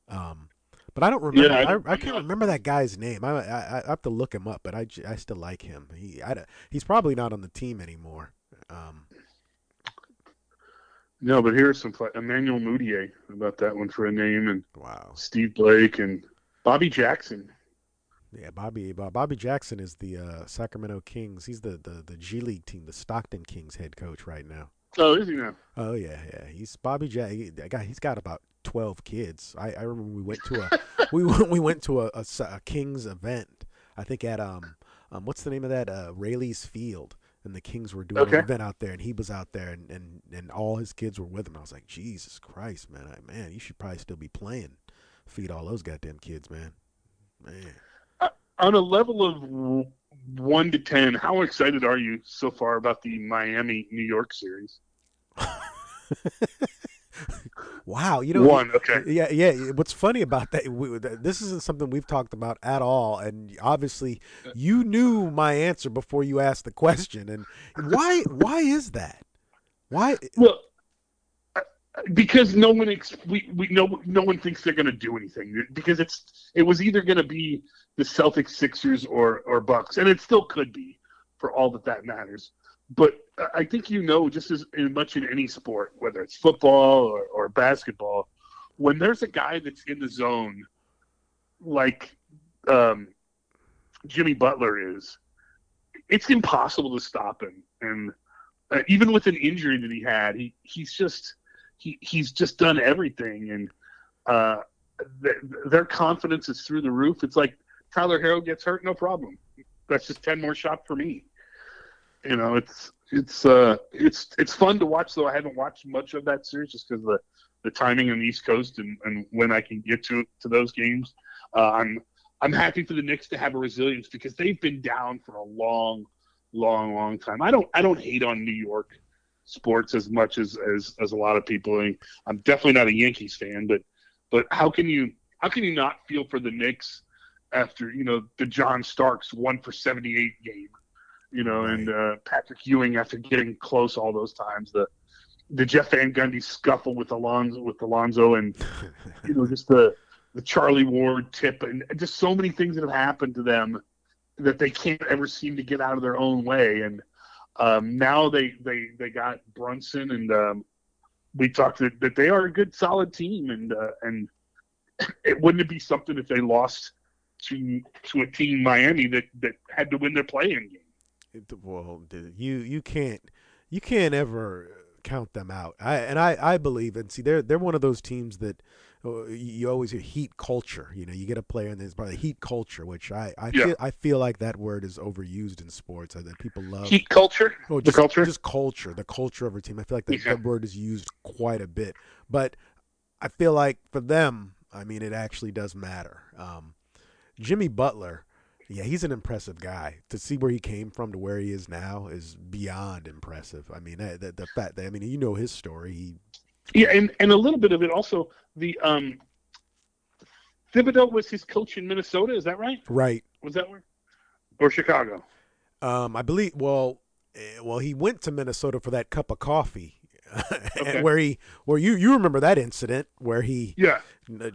Speaker 9: Um, but I don't remember.
Speaker 10: Yeah, I
Speaker 9: I, I, can't remember that guy's name. I, I I have to look him up, but I, I still like him. He I, he's probably not on the team anymore. Um,
Speaker 10: No, but here's some Emmanuel Mudiay about that one for a name, and
Speaker 9: wow.
Speaker 10: Steve Blake and Bobby Jackson.
Speaker 9: Yeah, Bobby Bobby Jackson is the uh, Sacramento Kings. He's the, the the G League team, the Stockton Kings head coach right now.
Speaker 10: Oh, is he now?
Speaker 9: Oh yeah, yeah. He's Bobby Jack. He, he's got about twelve kids. I, I remember we went to a we went [LAUGHS] we went to a Kings event. I think at um um what's the name of that uh Raley's Field. And the Kings were doing
Speaker 10: Okay.
Speaker 9: an event out there, and he was out there, and, and, and all his kids were with him. I was like, Jesus Christ, man, I, man, you should probably still be playing. Feed all those goddamn kids, man. Man.
Speaker 10: On a level of one to ten, how excited are you so far about the Miami New York series? [LAUGHS]
Speaker 9: Wow, you know
Speaker 10: One, okay.
Speaker 9: Yeah, yeah. What's funny about that? We, this isn't something we've talked about at all, and obviously, you knew my answer before you asked the question. And why? Why is that? Why?
Speaker 10: Well, uh, because no one ex- we, we no no one thinks they're going to do anything because it's it was either going to be the Celtics, Sixers, or or Bucks, and it still could be for all that that matters. But I think you know just as, much in any sport, whether it's football or, or basketball, when there's a guy that's in the zone, like um, Jimmy Butler is, it's impossible to stop him. And uh, even with an injury that he had, he he's just he he's just done everything, and uh, th- their confidence is through the roof. It's like Tyler Herro gets hurt, no problem. That's just ten more shots for me. You know, it's it's uh it's it's fun to watch. Though I haven't watched much of that series just because the the timing on the East Coast and, and when I can get to to those games. Uh, I'm I'm happy for the Knicks to have a resilience because they've been down for a long, long, long time. I don't I don't hate on New York sports as much as as, as a lot of people. I mean, I'm definitely not a Yankees fan, but but how can you how can you not feel for the Knicks after you know the John Starks one for 78 game, you know, and uh, Patrick Ewing after getting close all those times the the Jeff Van Gundy scuffle with Alonzo with Alonzo and you know just the the Charlie Ward tip and just so many things that have happened to them that they can't ever seem to get out of their own way. And um, now they they they got Brunson and um, we talked that, that they are a good solid team and uh, and it wouldn't it be something if they lost to to a team Miami that that had to win their play-in game
Speaker 9: well, you you can't you can't ever count them out. I and I I believe and see they're they're one of those teams that uh, you- always hear heat culture. You know, you get a player and there's probably heat culture, which I I
Speaker 10: Yeah.
Speaker 9: feel I feel like that word is overused in sports. uh, That people love
Speaker 10: Heat culture,
Speaker 9: Oh,
Speaker 10: the
Speaker 9: just,
Speaker 10: culture.
Speaker 9: just culture, the culture of a team. I feel like that,
Speaker 10: Yeah.
Speaker 9: that word is used quite a bit, but I feel like for them, I mean, it actually does matter. Um, Jimmy Butler, yeah, he's an impressive guy. To see where he came from to where he is now is beyond impressive. I mean, the, the fact that I mean, you know his story. He,
Speaker 10: Yeah, and, and a little bit of it also. The um, Thibodeau was his coach in Minnesota. Is that right?
Speaker 9: right?
Speaker 10: Was that where? Or Chicago?
Speaker 9: Um, I believe. Well, eh, well, he went to Minnesota for that cup of coffee, [LAUGHS]
Speaker 10: Okay.
Speaker 9: where he, where you you remember that incident where he
Speaker 10: Yeah.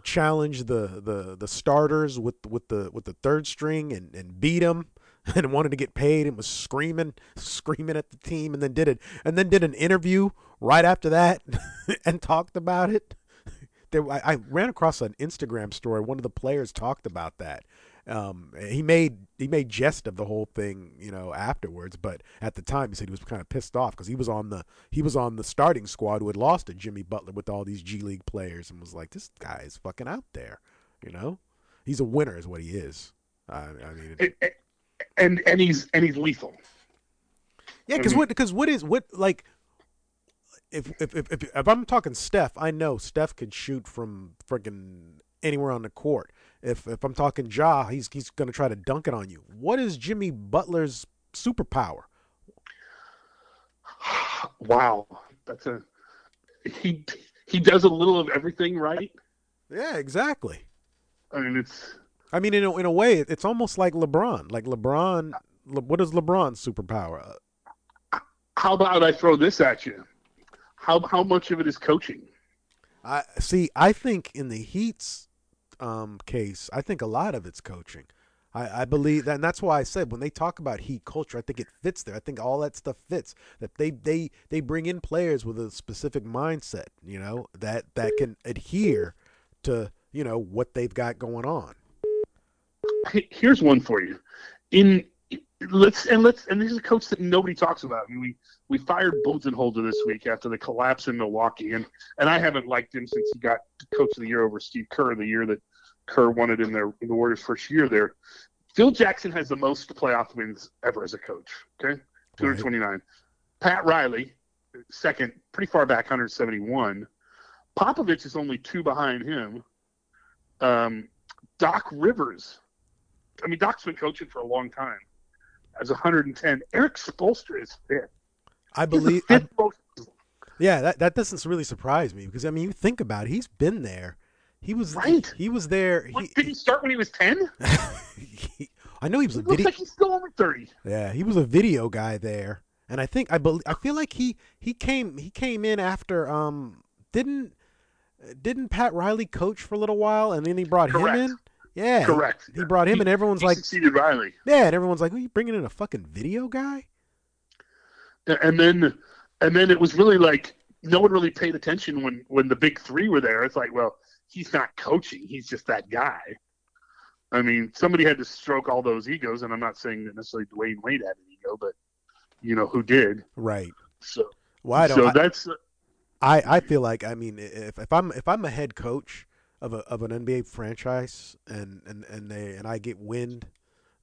Speaker 9: challenged the, the the starters with with the with the third string and, and beat them [LAUGHS] and wanted to get paid and was screaming screaming at the team and then did it and then did an interview right after that [LAUGHS] and talked about it. There, I, I ran across an Instagram story. One of the players talked about that. Um, he made he made jest of the whole thing, you know, afterwards. But at the time, he said he was kind of pissed off because he was on the he was on the starting squad who had lost to Jimmy Butler with all these G League players, and was like, "This guy is fucking out there," you know. He's a winner, is what he is. I, I mean, it,
Speaker 10: And, and and he's and he's lethal.
Speaker 9: yeah, because
Speaker 10: Mhm.
Speaker 9: what because what is what like if if, if if if I'm talking Steph, I know Steph could shoot from freaking anywhere on the court. If if I'm talking Ja, he's he's gonna try to dunk it on you. What is Jimmy Butler's superpower? [SIGHS]
Speaker 10: Wow, that's a he. He does a little of everything right.
Speaker 9: Yeah, exactly.
Speaker 10: I mean, it's
Speaker 9: I mean, in a, in a way, it's almost like LeBron. Like LeBron, Le, what is LeBron's superpower?
Speaker 10: How about I throw this at you? How how much of it is coaching?
Speaker 9: I see. I think in the Heat's um, case, I think a lot of it's coaching. I, I believe that, and that's why I said when they talk about Heat culture, I think it fits there. I think all that stuff fits. That they they they bring in players with a specific mindset, you know, that that can adhere to you know what they've got going on.
Speaker 10: Here's one for you. In let's and let's and this is a coach that nobody talks about. I mean, we we fired Budenholzer this week after the collapse in Milwaukee, and and I haven't liked him since he got coach of the year over Steve Kerr the year that Kerr won it in their in the Warriors' first year there. Phil Jackson has the most playoff wins ever as a coach. Okay, 229. Pat Riley, second, pretty far back, 171. Popovich is only two behind him. Um, Doc Rivers, I mean, Doc's been coaching for a long time, has 110. Erik Spoelstra is fifth.
Speaker 9: I believe. I,
Speaker 10: fifth most
Speaker 9: yeah, that that doesn't really surprise me because I mean, you think about it, he's been there. He was
Speaker 10: Right.
Speaker 9: He, was there.
Speaker 10: What,
Speaker 9: He,
Speaker 10: did he start when he was 10? [LAUGHS]
Speaker 9: I know he was a
Speaker 10: It looks
Speaker 9: video.
Speaker 10: like he's still only 30.
Speaker 9: Yeah, he was a video guy there, and I think I believe I feel like he he came he came in after um didn't didn't Pat Riley coach for a little while, and then he brought
Speaker 10: Correct.
Speaker 9: him in. Yeah, he-
Speaker 10: Correct.
Speaker 9: He, brought him,
Speaker 10: He-
Speaker 9: and everyone's
Speaker 10: He
Speaker 9: like,
Speaker 10: succeeded Riley.
Speaker 9: yeah, and everyone's like, "Are you bringing in a fucking video guy?"
Speaker 10: and then and then it was really like no one really paid attention when when the big three were there. It's like, well, he's not coaching; he's just that guy. I mean, somebody had to stroke all those egos, and I'm not saying that necessarily Dwyane Wade had an ego, but you know who did.
Speaker 9: Right.
Speaker 10: So,
Speaker 9: Well, don't.
Speaker 10: so
Speaker 9: I-
Speaker 10: that's uh,
Speaker 9: I, I feel like I mean if, if I'm if I'm a head coach of a of an NBA franchise and and and they and I get wind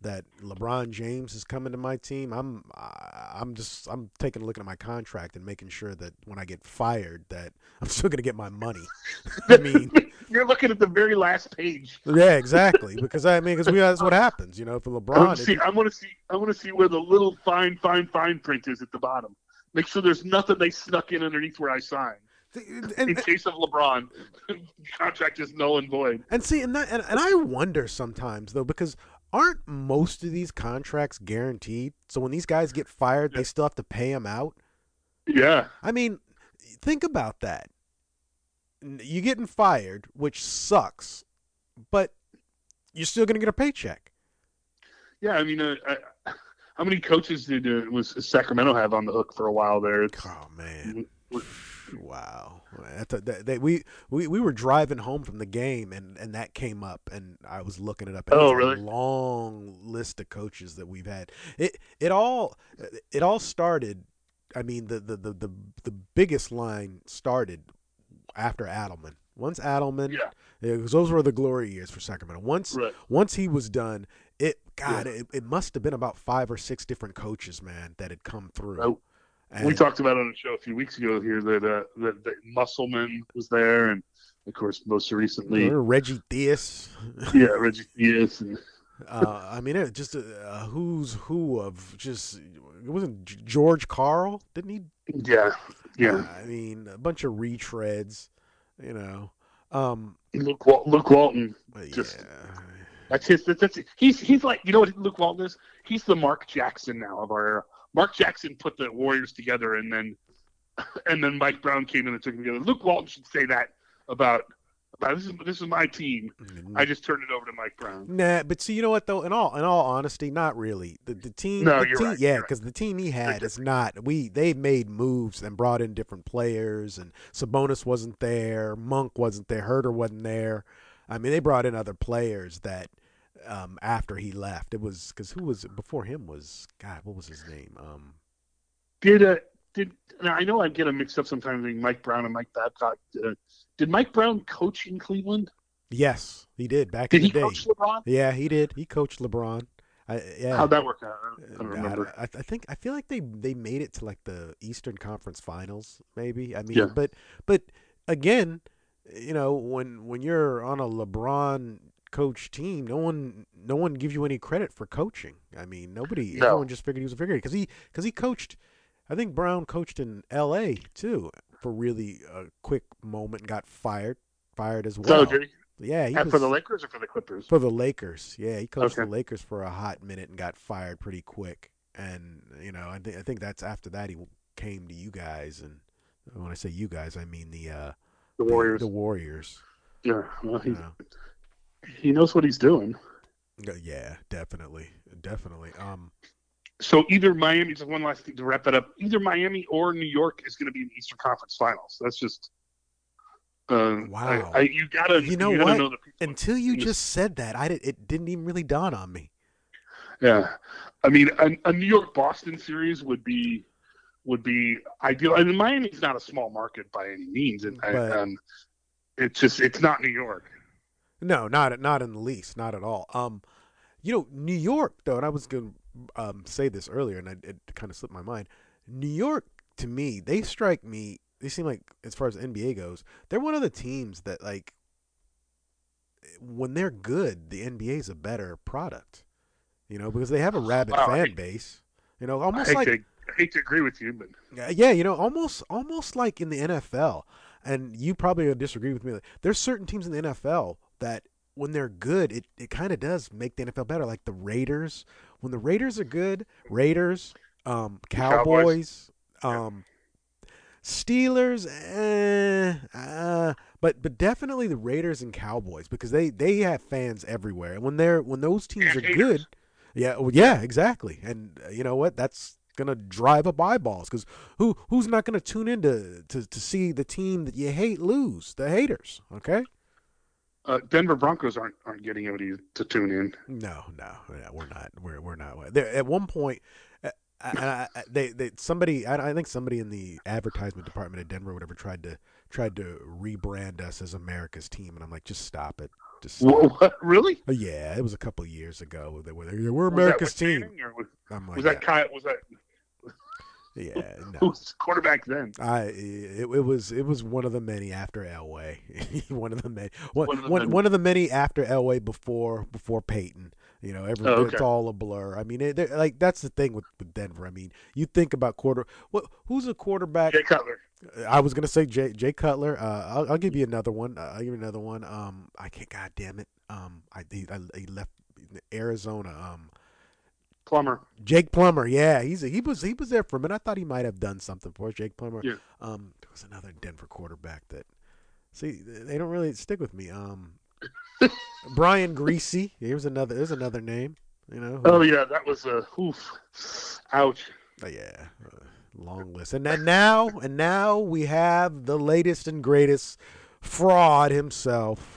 Speaker 9: that LeBron James is coming to my team, I'm I'm just I'm taking a look at my contract and making sure that when I get fired that I'm still going to get my money. [LAUGHS] I mean, [LAUGHS]
Speaker 10: you're looking at the very last page.
Speaker 9: yeah, exactly because I mean because we that's what happens, you know, for
Speaker 10: I want
Speaker 9: LeBron.
Speaker 10: to see. I want to see. I want to see where the little fine, fine, fine print is at the bottom. Make sure there's nothing they snuck in underneath where I signed.
Speaker 9: It-
Speaker 10: In case of LeBron, [LAUGHS] contract is null and void.
Speaker 9: And see, and, that, and and I wonder sometimes though because aren't most of these contracts guaranteed? So when these guys get fired, they still have to pay them out.
Speaker 10: Yeah.
Speaker 9: I mean, think about that. You're getting fired, which sucks, but you're still gonna get a paycheck.
Speaker 10: Yeah, I mean, uh, I, how many coaches did uh, was Sacramento have on the hook for a while there? It's,
Speaker 9: Oh man, Wow, That's a- that- they, we, we we were driving home from the game, and, and that came up, and I was looking it up. And
Speaker 10: Oh, really?
Speaker 9: long list of coaches that we've had. It it all it all started. I mean, the the the the, the biggest line started after Adelman. Once Adelman,
Speaker 10: Yeah.
Speaker 9: because those were the glory years for Sacramento. Once
Speaker 10: Right.
Speaker 9: once he was done, it God,
Speaker 10: Yeah.
Speaker 9: it, it must have been about five or six different coaches, man, that had come through.
Speaker 10: Oh, we talked about it on the show a few weeks ago here that uh, that, that Musselman was there, and of course, most recently,
Speaker 9: Reggie Theus. [LAUGHS]
Speaker 10: yeah, Reggie Theus, and
Speaker 9: uh, I mean, it just a, a who's who of just it wasn't George Karl, didn't he?
Speaker 10: yeah, yeah,
Speaker 9: I mean, a bunch of retreads, you know. Um,
Speaker 10: Luke Wal- Luke Walton. Just-
Speaker 9: yeah,
Speaker 10: That's his. That's, that's he's he's like you know what Luke Walton is. He's the Mark Jackson now of our era. Mark Jackson put the Warriors together, and then [LAUGHS] and then Mike Brown came in and took them together. Luke Walton should say that about about this is this is my team. Mm-hmm. I just turned it over to Mike Brown.
Speaker 9: Nah, but see, you know what though? In all in all honesty, not really. The the team,
Speaker 10: No,
Speaker 9: the
Speaker 10: you're
Speaker 9: team,
Speaker 10: right,
Speaker 9: yeah,
Speaker 10: you're right.
Speaker 9: because the team he had is not. We they made moves and brought in different players, and Sabonis wasn't there, Monk wasn't there, Huerter wasn't there. I mean, they brought in other players that um, after he left, it was because who was before him was God, what was his name? Um,
Speaker 10: Did uh, did now I know I get them mixed up sometimes between Mike Brown and Mike Babcock. Uh, did Mike Brown coach in Cleveland?
Speaker 9: yes, he did back
Speaker 10: Did
Speaker 9: in the
Speaker 10: he
Speaker 9: day.
Speaker 10: coach LeBron?
Speaker 9: Yeah, he did. He coached LeBron. I, yeah.
Speaker 10: How'd that work out? I don't, I don't
Speaker 9: Uh,
Speaker 10: remember.
Speaker 9: I, I think I feel like they they made it to like the Eastern Conference Finals, maybe. I mean,
Speaker 10: Yeah.
Speaker 9: but but again, you know, when when you're on a LeBron coach team, no one no one gives you any credit for coaching. I mean, nobody.
Speaker 10: No.
Speaker 9: Everyone just figured he was a figure because he because he coached. I think Brown coached in L.A. too for really a quick moment and got fired fired as well.
Speaker 10: so?
Speaker 9: Yeah, he was,
Speaker 10: for the Lakers or for the Clippers?
Speaker 9: for the Lakers, yeah, he coached
Speaker 10: Okay.
Speaker 9: the Lakers for a hot minute and got fired pretty quick. And you know, I think I think that's after that he came to you guys. And when I say you guys, I mean the uh,
Speaker 10: The Warriors.
Speaker 9: The, Warriors.
Speaker 10: yeah, well, he
Speaker 9: you know.
Speaker 10: He knows what he's doing.
Speaker 9: Yeah, definitely, definitely. Um,
Speaker 10: So either Miami, just one last thing to wrap that up. Either Miami or New York is going to be in the Eastern Conference Finals. That's just. Uh,
Speaker 9: Wow.
Speaker 10: I, I, you gotta.
Speaker 9: You know
Speaker 10: gotta
Speaker 9: what?
Speaker 10: Know the people.
Speaker 9: until you
Speaker 10: Yes.
Speaker 9: just said that, I did, it didn't even really dawn on me.
Speaker 10: Yeah, I mean, a, a New York Boston series would be would be ideal. I mean, Miami's not a small market by any means, and,
Speaker 9: But-
Speaker 10: and it's just it's not New York.
Speaker 9: No, not not in the least, not at all. Um, you know, New York though, and I was going to um, say this earlier, and I, it kind of slipped my mind. New York, to me, they strike me. They seem like, as far as NBA goes, they're one of the teams that like when they're good, the NBA is a better product. You know, because they have a rabid
Speaker 10: Wow,
Speaker 9: fan
Speaker 10: hate-
Speaker 9: base. You know, almost
Speaker 10: hate,
Speaker 9: like
Speaker 10: to, I hate to agree with you, but
Speaker 9: Yeah, you know, almost almost like in the NFL, and you probably disagree with me. There's certain teams in the NFL that when they're good, it, it kind of does make the NFL better. Like the Raiders, when the Raiders are good, Raiders, um,
Speaker 10: Cowboys.
Speaker 9: Cowboys, um, Steelers, eh, uh, but but definitely the Raiders and Cowboys because they they have fans everywhere, and when they're when those teams are good, yeah, well, yeah, exactly. And uh, you know what? That's gonna drive up eyeballs because who who's not gonna tune in to, to to see the team that you hate lose? The haters. Okay.
Speaker 10: Uh, Denver Broncos aren't aren't getting anybody to tune in.
Speaker 9: No, no, we're not. We're we're not. There at one point, uh, I, I, they they somebody I, I think somebody in the advertisement department at Denver, whatever, tried to tried to rebrand us as America's team, and I'm like, just stop it. Just stop.
Speaker 10: What, really?
Speaker 9: Oh, yeah, it was a couple of years ago. They were yeah, we're America's team.
Speaker 10: Was,
Speaker 9: I'm like,
Speaker 10: was that Kyle? Was that
Speaker 9: yeah, [LAUGHS] yeah,
Speaker 10: who
Speaker 9: no.
Speaker 10: was quarterback then?
Speaker 9: I it, it was it was one of the many after Elway, [LAUGHS] one of the many one,
Speaker 10: One of the
Speaker 9: one,
Speaker 10: many.
Speaker 9: one of the many after Elway before before Peyton. You know, every,
Speaker 10: Oh,
Speaker 9: it's all a blur. I mean, it, like that's the thing with, with Denver. I mean, you think about quarter. What who's a quarterback?
Speaker 10: Jay Cutler.
Speaker 9: I was gonna say Jay Jay Cutler. Uh, I'll, I'll give you another one. Uh, I'll give you another one. Um, I can't. God damn it. Um, I he, I, he left Arizona. Um,
Speaker 10: Plummer.
Speaker 9: Jake Plummer, yeah, he's a, he was he was there for a minute. I thought he might have done something for us. Jake Plummer.
Speaker 10: Yeah.
Speaker 9: Um, there was another Denver quarterback that. See, they don't really stick with me. Um, [LAUGHS] Brian Griese. Here's another. There's another name. You know. who-
Speaker 10: Oh yeah, that was a oof. Ouch.
Speaker 9: Oh, yeah. Uh, long list. And then now, and now we have the latest and greatest fraud himself.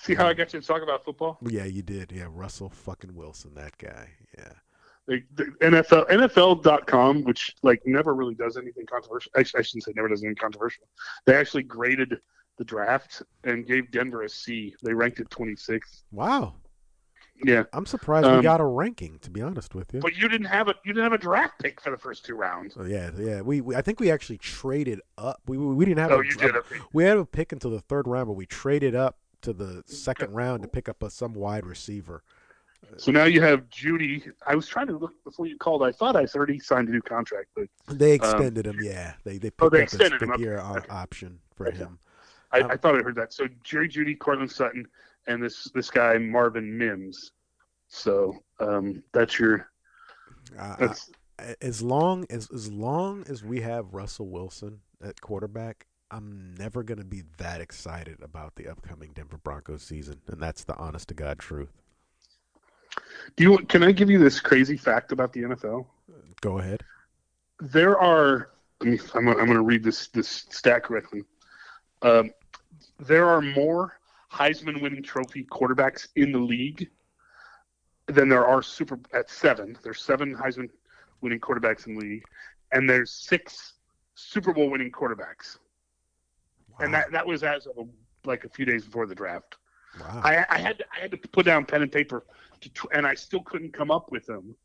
Speaker 10: See how I got you to talk about football?
Speaker 9: Yeah, you did. Yeah, Russell fucking Wilson, that guy. Yeah.
Speaker 10: The NFL NFL.com, which like never really does anything controversial. I, I shouldn't say never does anything controversial. They actually graded the draft and gave Denver a C. They ranked it 26th.
Speaker 9: Wow.
Speaker 10: Yeah,
Speaker 9: I'm surprised we
Speaker 10: Um,
Speaker 9: got a ranking, to be honest with you.
Speaker 10: but you didn't have a you didn't have a draft pick for the first two rounds.
Speaker 9: Oh, yeah, yeah. We, we I think we actually traded up. We we, we didn't have.
Speaker 10: Oh,
Speaker 9: a,
Speaker 10: you did. Okay.
Speaker 9: We had a pick until the third round, but we traded up to the second round to pick up a, some wide receiver.
Speaker 10: So now you have Jeudy. I was trying to look before you called. I thought I already signed a new contract, but
Speaker 9: They extended him. Yeah, they they picked
Speaker 10: Um, Oh, they
Speaker 9: up
Speaker 10: extended
Speaker 9: a year
Speaker 10: Okay.
Speaker 9: option for
Speaker 10: Okay.
Speaker 9: him.
Speaker 10: I,
Speaker 9: Um,
Speaker 10: I thought I heard that. So Jerry Jeudy, Courtland Sutton, and this this guy Marvin Mims. So um, that's your
Speaker 9: Uh,
Speaker 10: that's
Speaker 9: I- as long as as long as we have Russell Wilson at quarterback, I'm never going to be that excited about the upcoming Denver Broncos season, and that's the honest to god truth.
Speaker 10: Do you? Can I give you this crazy fact about the NFL?
Speaker 9: Go ahead.
Speaker 10: There are. I'm, I'm going to read this this stat correctly. Um, there are more Heisman winning trophy quarterbacks in the league than there are super at seven. There's seven Heisman winning quarterbacks in the league, and there's six Super Bowl winning quarterbacks. And that that was as of like a few days before the draft.
Speaker 9: Wow.
Speaker 10: I, I had to, I had to put down pen and paper, to, and I still couldn't come up with them.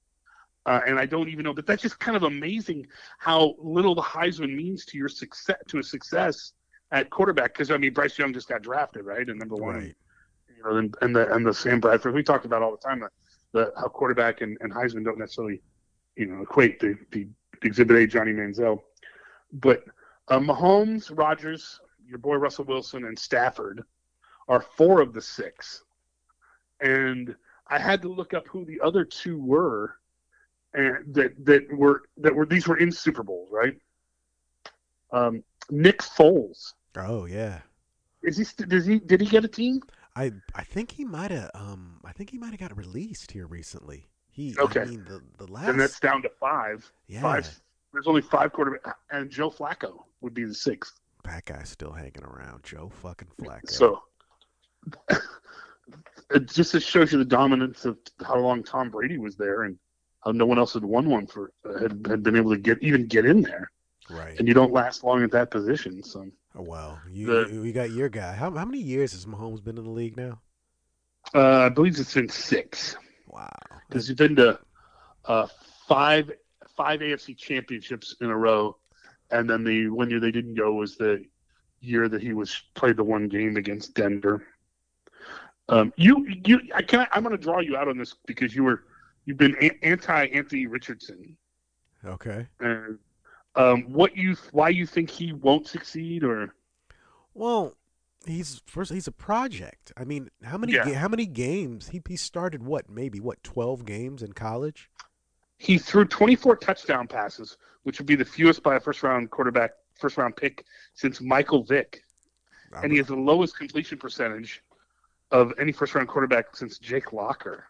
Speaker 10: Uh, and I don't even know, but that's just kind of amazing how little the Heisman means to your success to a success at quarterback. Because I mean, Bryce Young just got drafted, right, and number one,
Speaker 9: right.
Speaker 10: you know, and, and the and the Sam Bradford we talked about all the time the, the how quarterback and, and Heisman don't necessarily, you know, equate the the Exhibit A Johnny Manziel, but uh, Mahomes, Rodgers, your boy Russell Wilson, and Stafford are four of the six, and I had to look up who the other two were, and that that were that were these were in Super Bowls, right? Um, Nick Foles
Speaker 9: Oh yeah.
Speaker 10: is he? Does he? Did he get a team?
Speaker 9: I I think he might have um I think he might have got released here recently. He
Speaker 10: Okay.
Speaker 9: I mean the the last
Speaker 10: Then that's down to five.
Speaker 9: yeah
Speaker 10: Five. There's only five quarterback, and Joe Flacco would be the sixth.
Speaker 9: that guy's still hanging around. Joe fucking Flacco.
Speaker 10: So [LAUGHS] it just shows you the dominance of how long Tom Brady was there, and how no one else had won one for had, had been able to get even get in there.
Speaker 9: right.
Speaker 10: And you don't last long at that position. So
Speaker 9: Oh, well, you,
Speaker 10: The-
Speaker 9: you you got your guy. How how many years has Mahomes been in the league now?
Speaker 10: uh, I believe it's been six.
Speaker 9: Wow.
Speaker 10: because he's been to uh, five five AFC championships in a row, and then the one year they didn't go was the year that he was played the one game against Denver. Um, you you I can I'm going to draw you out on this because you were you've been a- anti Anthony Richardson
Speaker 9: Okay.
Speaker 10: and um, what you why you think he won't succeed or
Speaker 9: Well, he's first. He's a project. I mean, how many
Speaker 10: Yeah.
Speaker 9: how many games he he started? What maybe what twelve games in college?
Speaker 10: he threw 24 touchdown passes, which would be the fewest by a first round quarterback first round pick since Michael Vick. and he has the lowest completion percentage of any first round quarterback since Jake Locker.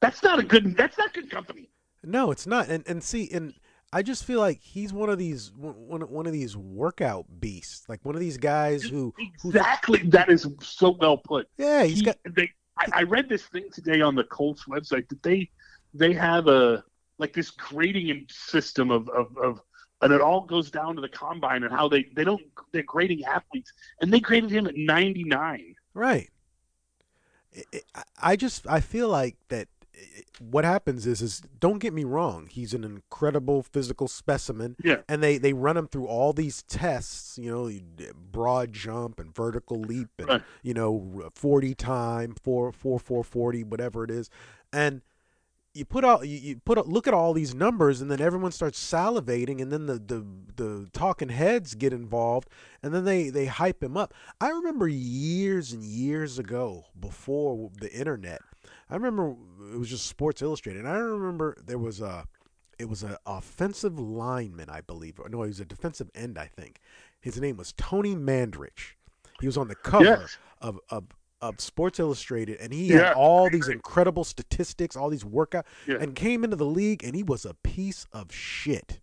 Speaker 10: That's not a good. That's not good company.
Speaker 9: No, it's not. And and see, and I just feel like he's one of these one one of these workout beasts, like one of these guys who who
Speaker 10: Exactly. That is so well put.
Speaker 9: yeah, he's
Speaker 10: He-
Speaker 9: got
Speaker 10: They. I, I read this thing today on the Colts website that they they have a like this grading system of of, of and it all goes down to the combine and how they they don't they're grading athletes and they graded him at 99.
Speaker 9: right. It- it- I- I just I feel like that. What happens is is don't get me wrong. He's an incredible physical specimen.
Speaker 10: Yeah.
Speaker 9: and they they run him through all these tests you know broad jump and vertical leap and
Speaker 10: Right.
Speaker 9: you know 40 time 4 4 4 40 whatever it is and you put out you, you put out, look at all these numbers and then everyone starts salivating and then the, the the talking heads get involved and then they they hype him up i remember years and years ago before the internet i remember it was just sports illustrated and i remember there was a it was an offensive lineman, I believe. No, he was a defensive end, I think. His name was Tony Mandarich. He was on the cover
Speaker 10: Yes.
Speaker 9: of, of of Sports Illustrated, and he
Speaker 10: Yeah,
Speaker 9: had all these incredible statistics, all these workout,
Speaker 10: Yeah.
Speaker 9: and came into the league, and he was a piece of shit.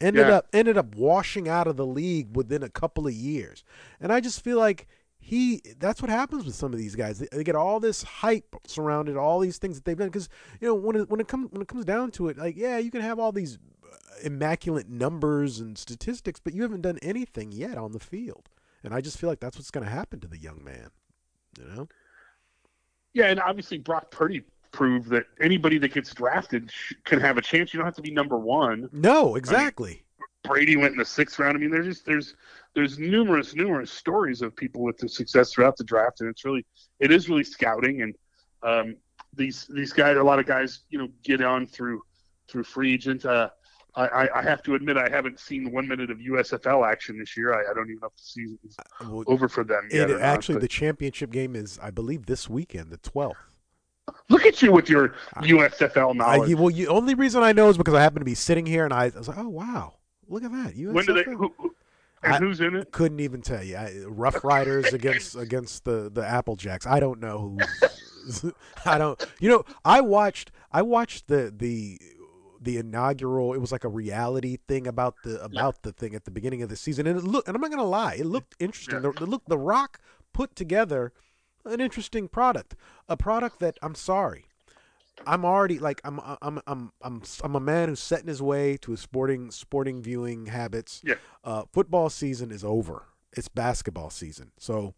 Speaker 9: ended
Speaker 10: Yeah.
Speaker 9: up ended up washing out of the league within a couple of years. And I just feel like he that's what happens with some of these guys. They, they get all this hype surrounded all these things that they've done cuz you know when it when it comes when it comes down to it like yeah, you can have all these uh, immaculate numbers and statistics, but you haven't done anything yet on the field. And I just feel like that's what's going to happen to the young man, you know?
Speaker 10: Yeah, and obviously Brock Purdy proved that anybody that gets drafted sh- can have a chance. You don't have to be number one.
Speaker 9: No, exactly.
Speaker 10: Brady went in the sixth round. I mean, there's just there's there's numerous numerous stories of people with the success throughout the draft, and it's really it is really scouting. And um, these these guys, a lot of guys, you know, get on through through free agent. Uh, I, I- I have to admit, I haven't seen one minute of USFL action this year. I, I don't even know if the season is uh,
Speaker 9: Well,
Speaker 10: over for them yet.
Speaker 9: It,
Speaker 10: not,
Speaker 9: actually,
Speaker 10: but-
Speaker 9: the championship game is, I believe, this weekend, the 12th.
Speaker 10: look at you with your USFL
Speaker 9: I,
Speaker 10: knowledge.
Speaker 9: well, the only reason I know is because I happen to be sitting here and I, I was like, oh, wow, look at that. USFL.
Speaker 10: when do they? Who, who, and
Speaker 9: I-
Speaker 10: who's in it?
Speaker 9: Couldn't even tell you. I, Rough Riders against [LAUGHS] against the the Applejacks. I don't know who. [LAUGHS] I don't. You know, I watched I watched the the the inaugural. It was like a reality thing about the about the thing at the beginning of the season, and it looked. And I'm not gonna lie, it looked interesting. The, the look, The Rock put together an interesting product, a product that I'm sorry. I'm already like I'm I'm I'm I'm I'm a man who's set in his way to his sporting sporting viewing habits.
Speaker 10: Yeah.
Speaker 9: Uh, football season is over. It's basketball season. So,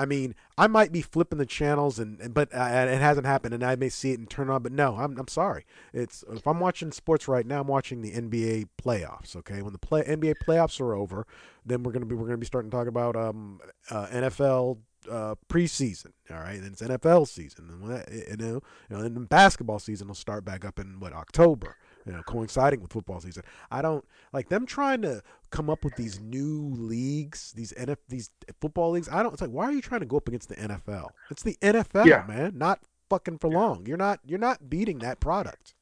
Speaker 9: I mean, I might be flipping the channels and, and but uh, it hasn't happened, and I may see it and turn on. But no, I'm I'm sorry. It's if I'm watching sports right now, I'm watching the NBA playoffs. Okay, when the play NBA playoffs are over, then we're gonna be we're gonna be starting to talk about um uh, NFL uh, preseason. All right, then it's NFL season, and that, you know, you know, and then basketball season will start back up in what October. You know, coinciding with football season. I don't like them trying to come up with these new leagues, these NF, these football leagues. I don't. It's like, why are you trying to go up against the NFL? It's the NFL,
Speaker 10: Yeah.
Speaker 9: man. Not fucking for long. You're not. You're not beating that product.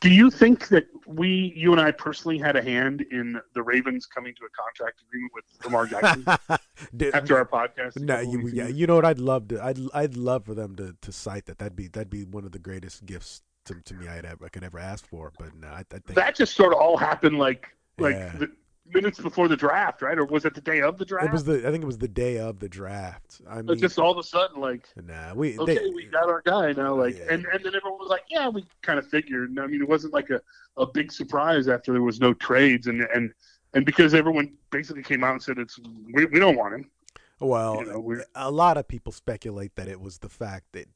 Speaker 10: Do you think that we, you and I personally, had a hand in the Ravens coming to a contract agreement with Lamar Jackson [LAUGHS] after our podcast?
Speaker 9: No, you, yeah, you know what? I'd love to. I'd I'd love for them to, to cite that. That'd be that'd be one of the greatest gifts to, to me I'd ever, I could ever ask for. But no, I, I think
Speaker 10: that just sort of all happened like like
Speaker 9: Yeah.
Speaker 10: the minutes before the draft, right? Or was it the day of the draft?
Speaker 9: it was the. I think it was the day of the draft. I
Speaker 10: But
Speaker 9: mean,
Speaker 10: just all of a sudden, like,
Speaker 9: nah, we
Speaker 10: okay,
Speaker 9: they,
Speaker 10: we got our guy now. Like,
Speaker 9: Yeah.
Speaker 10: and and then everyone was like, yeah, we kind of figured. I mean, it wasn't like a, a big surprise after there was no trades, and and and because everyone basically came out and said it's we, we don't want him.
Speaker 9: well,
Speaker 10: You know,
Speaker 9: a lot of people speculate that it was the fact that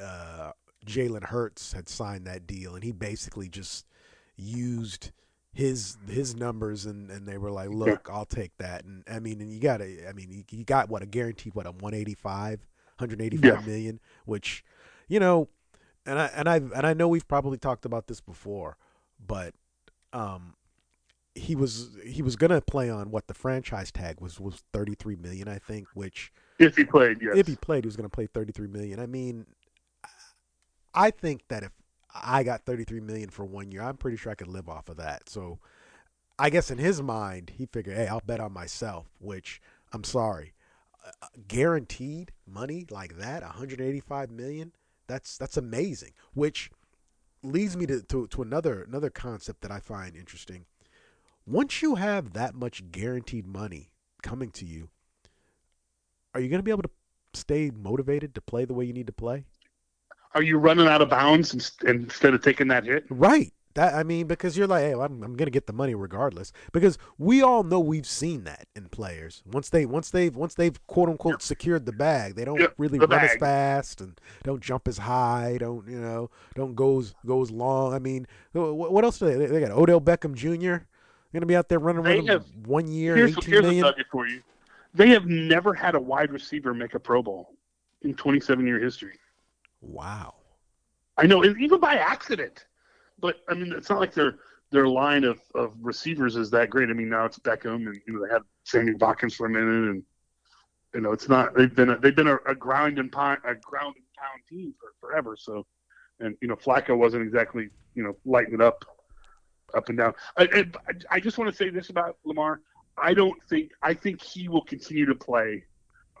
Speaker 9: uh, Jalen Hurts had signed that deal, and he basically just used his his numbers, and, and they were like, "Look, I'll take that." And I mean, and you got to, I mean, he got what a guaranteed what a 185, 185
Speaker 10: Yeah.
Speaker 9: million, which, you know, and I and I and I know we've probably talked about this before, but um, he was he was gonna play on what the franchise tag was was 33 million, I think, which
Speaker 10: If he played, yes.
Speaker 9: if he played, he was going to play 33 million. I mean, I think that if I got 33 million for one year, I'm pretty sure I could live off of that. So, I guess in his mind, he figured, "Hey, I'll bet on myself." Which I'm sorry, uh, guaranteed money like that, 185 million. That's that's amazing. Which leads me to, to, to another another concept that I find interesting. Once you have that much guaranteed money coming to you, are you going to be able to stay motivated to play the way you need to play?
Speaker 10: Are you running out of bounds inst- instead of taking that hit?
Speaker 9: Right. That I mean, because you're like, hey, well, I'm, I'm going to get the money regardless. Because we all know we've seen that in players. Once they once they've once they've quote unquote secured the bag, they don't
Speaker 10: Yep,
Speaker 9: really
Speaker 10: the
Speaker 9: run as fast and don't jump as high. Don't you know? Don't go as go as long. I mean, wh- what else do they? They got Odell Beckham Jr. Going to be out there running,
Speaker 10: have-
Speaker 9: one year,
Speaker 10: Here's,
Speaker 9: 18
Speaker 10: here's a
Speaker 9: million.
Speaker 10: nugget for you. They have never had a wide receiver make a Pro Bowl in 27 year history.
Speaker 9: Wow.
Speaker 10: I know, and even by accident. But I mean, it's not like their their line of, of receivers is that great. I mean, now it's Beckham, and you know they had Sammy Watkins for a minute, and you know it's not. They've been a, they've been a, a ground and pound a ground and pound team for forever. So, and you know Flacco wasn't exactly you know lighting it up up and down. I, I, I just want to say this about Lamar. I don't think I think he will continue to play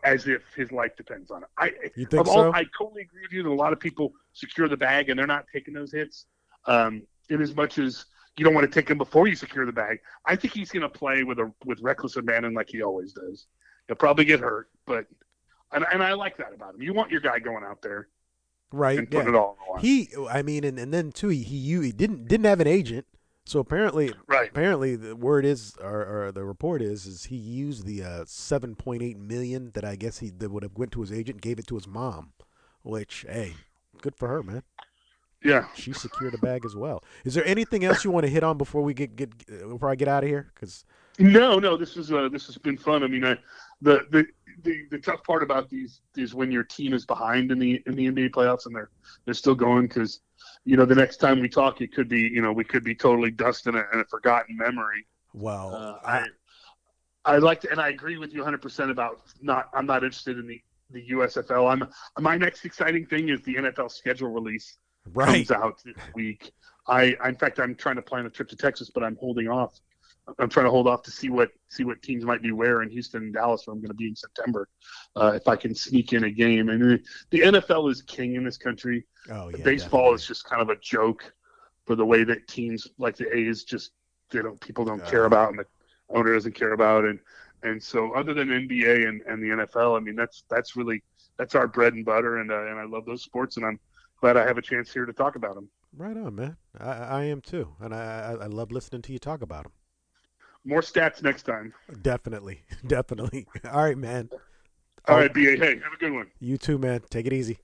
Speaker 10: as if his life depends on it. I
Speaker 9: You think
Speaker 10: of all,
Speaker 9: so?
Speaker 10: I totally agree with you that a lot of people secure the bag and they're not taking those hits. Um, in as much as you don't want to take him before you secure the bag. I think he's going to play with a with reckless abandon like he always does. He'll probably get hurt, but and, and I like that about him. You want your guy going out there
Speaker 9: right?
Speaker 10: and putting
Speaker 9: yeah.
Speaker 10: it all on.
Speaker 9: He, I mean, and, and then too, he he, he didn't didn't have an agent, so apparently,
Speaker 10: Right.
Speaker 9: Apparently, the word is, or, or the report is, is he used the uh, seven point eight million that I guess he that would have went to his agent, gave it to his mom, which hey, good for her, man.
Speaker 10: Yeah.
Speaker 9: She secured a bag as well. Is there anything else you want to hit on before we get get before I get out of here? Because
Speaker 10: No, no, this is uh, this has been fun. I mean, I, the, the the the tough part about these is when your team is behind in the in the NBA playoffs and they're they're still going because you know the next time we talk, it could be you know we could be totally dust in a, in a forgotten memory.
Speaker 9: well,
Speaker 10: Uh, I I like to, and I agree with you 100 percent about not. I'm not interested in the the USFL. I'm my next exciting thing is the NFL schedule release
Speaker 9: right,
Speaker 10: comes out this week. I, I in fact I'm trying to plan a trip to Texas, but I'm holding off. I'm trying to hold off to see what see what teams might be where in Houston and Dallas, where I'm going to be in September, uh, if I can sneak in a game. And the, NFL is king in this country.
Speaker 9: oh yeah,
Speaker 10: Baseball
Speaker 9: definitely.
Speaker 10: is just kind of a joke for the way that teams like the A's just they don't people don't
Speaker 9: Uh.
Speaker 10: care about and the owner doesn't care about and and so other than NBA and, and the NFL, I mean that's that's really that's our bread and butter and uh, and I love those sports and I'm glad I have a chance here to talk about them.
Speaker 9: right on, man. I, I am too, and I, I I love listening to you talk about them.
Speaker 10: More stats next time.
Speaker 9: Definitely, [LAUGHS] definitely. [LAUGHS] All right, man.
Speaker 10: All
Speaker 9: Oh.
Speaker 10: BA. Hey, have a good one.
Speaker 9: You too, man. Take it easy.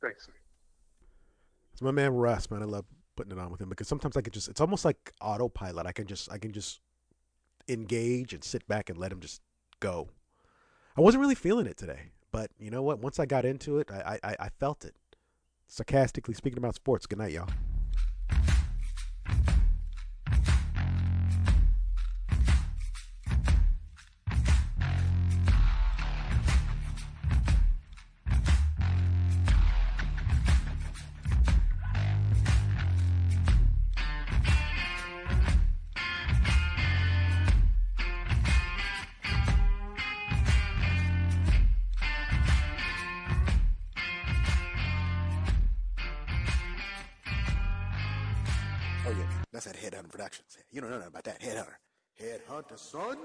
Speaker 10: Thanks.
Speaker 9: It's my man Russ, man. I love putting it on with him because sometimes I could just it's almost like autopilot. I can just I can just engage and sit back and let him just go. I wasn't really feeling it today, but you know what? Once I got into it, I I, I felt it. Sarcastically speaking about sports. Good night, y'all.
Speaker 3: the Son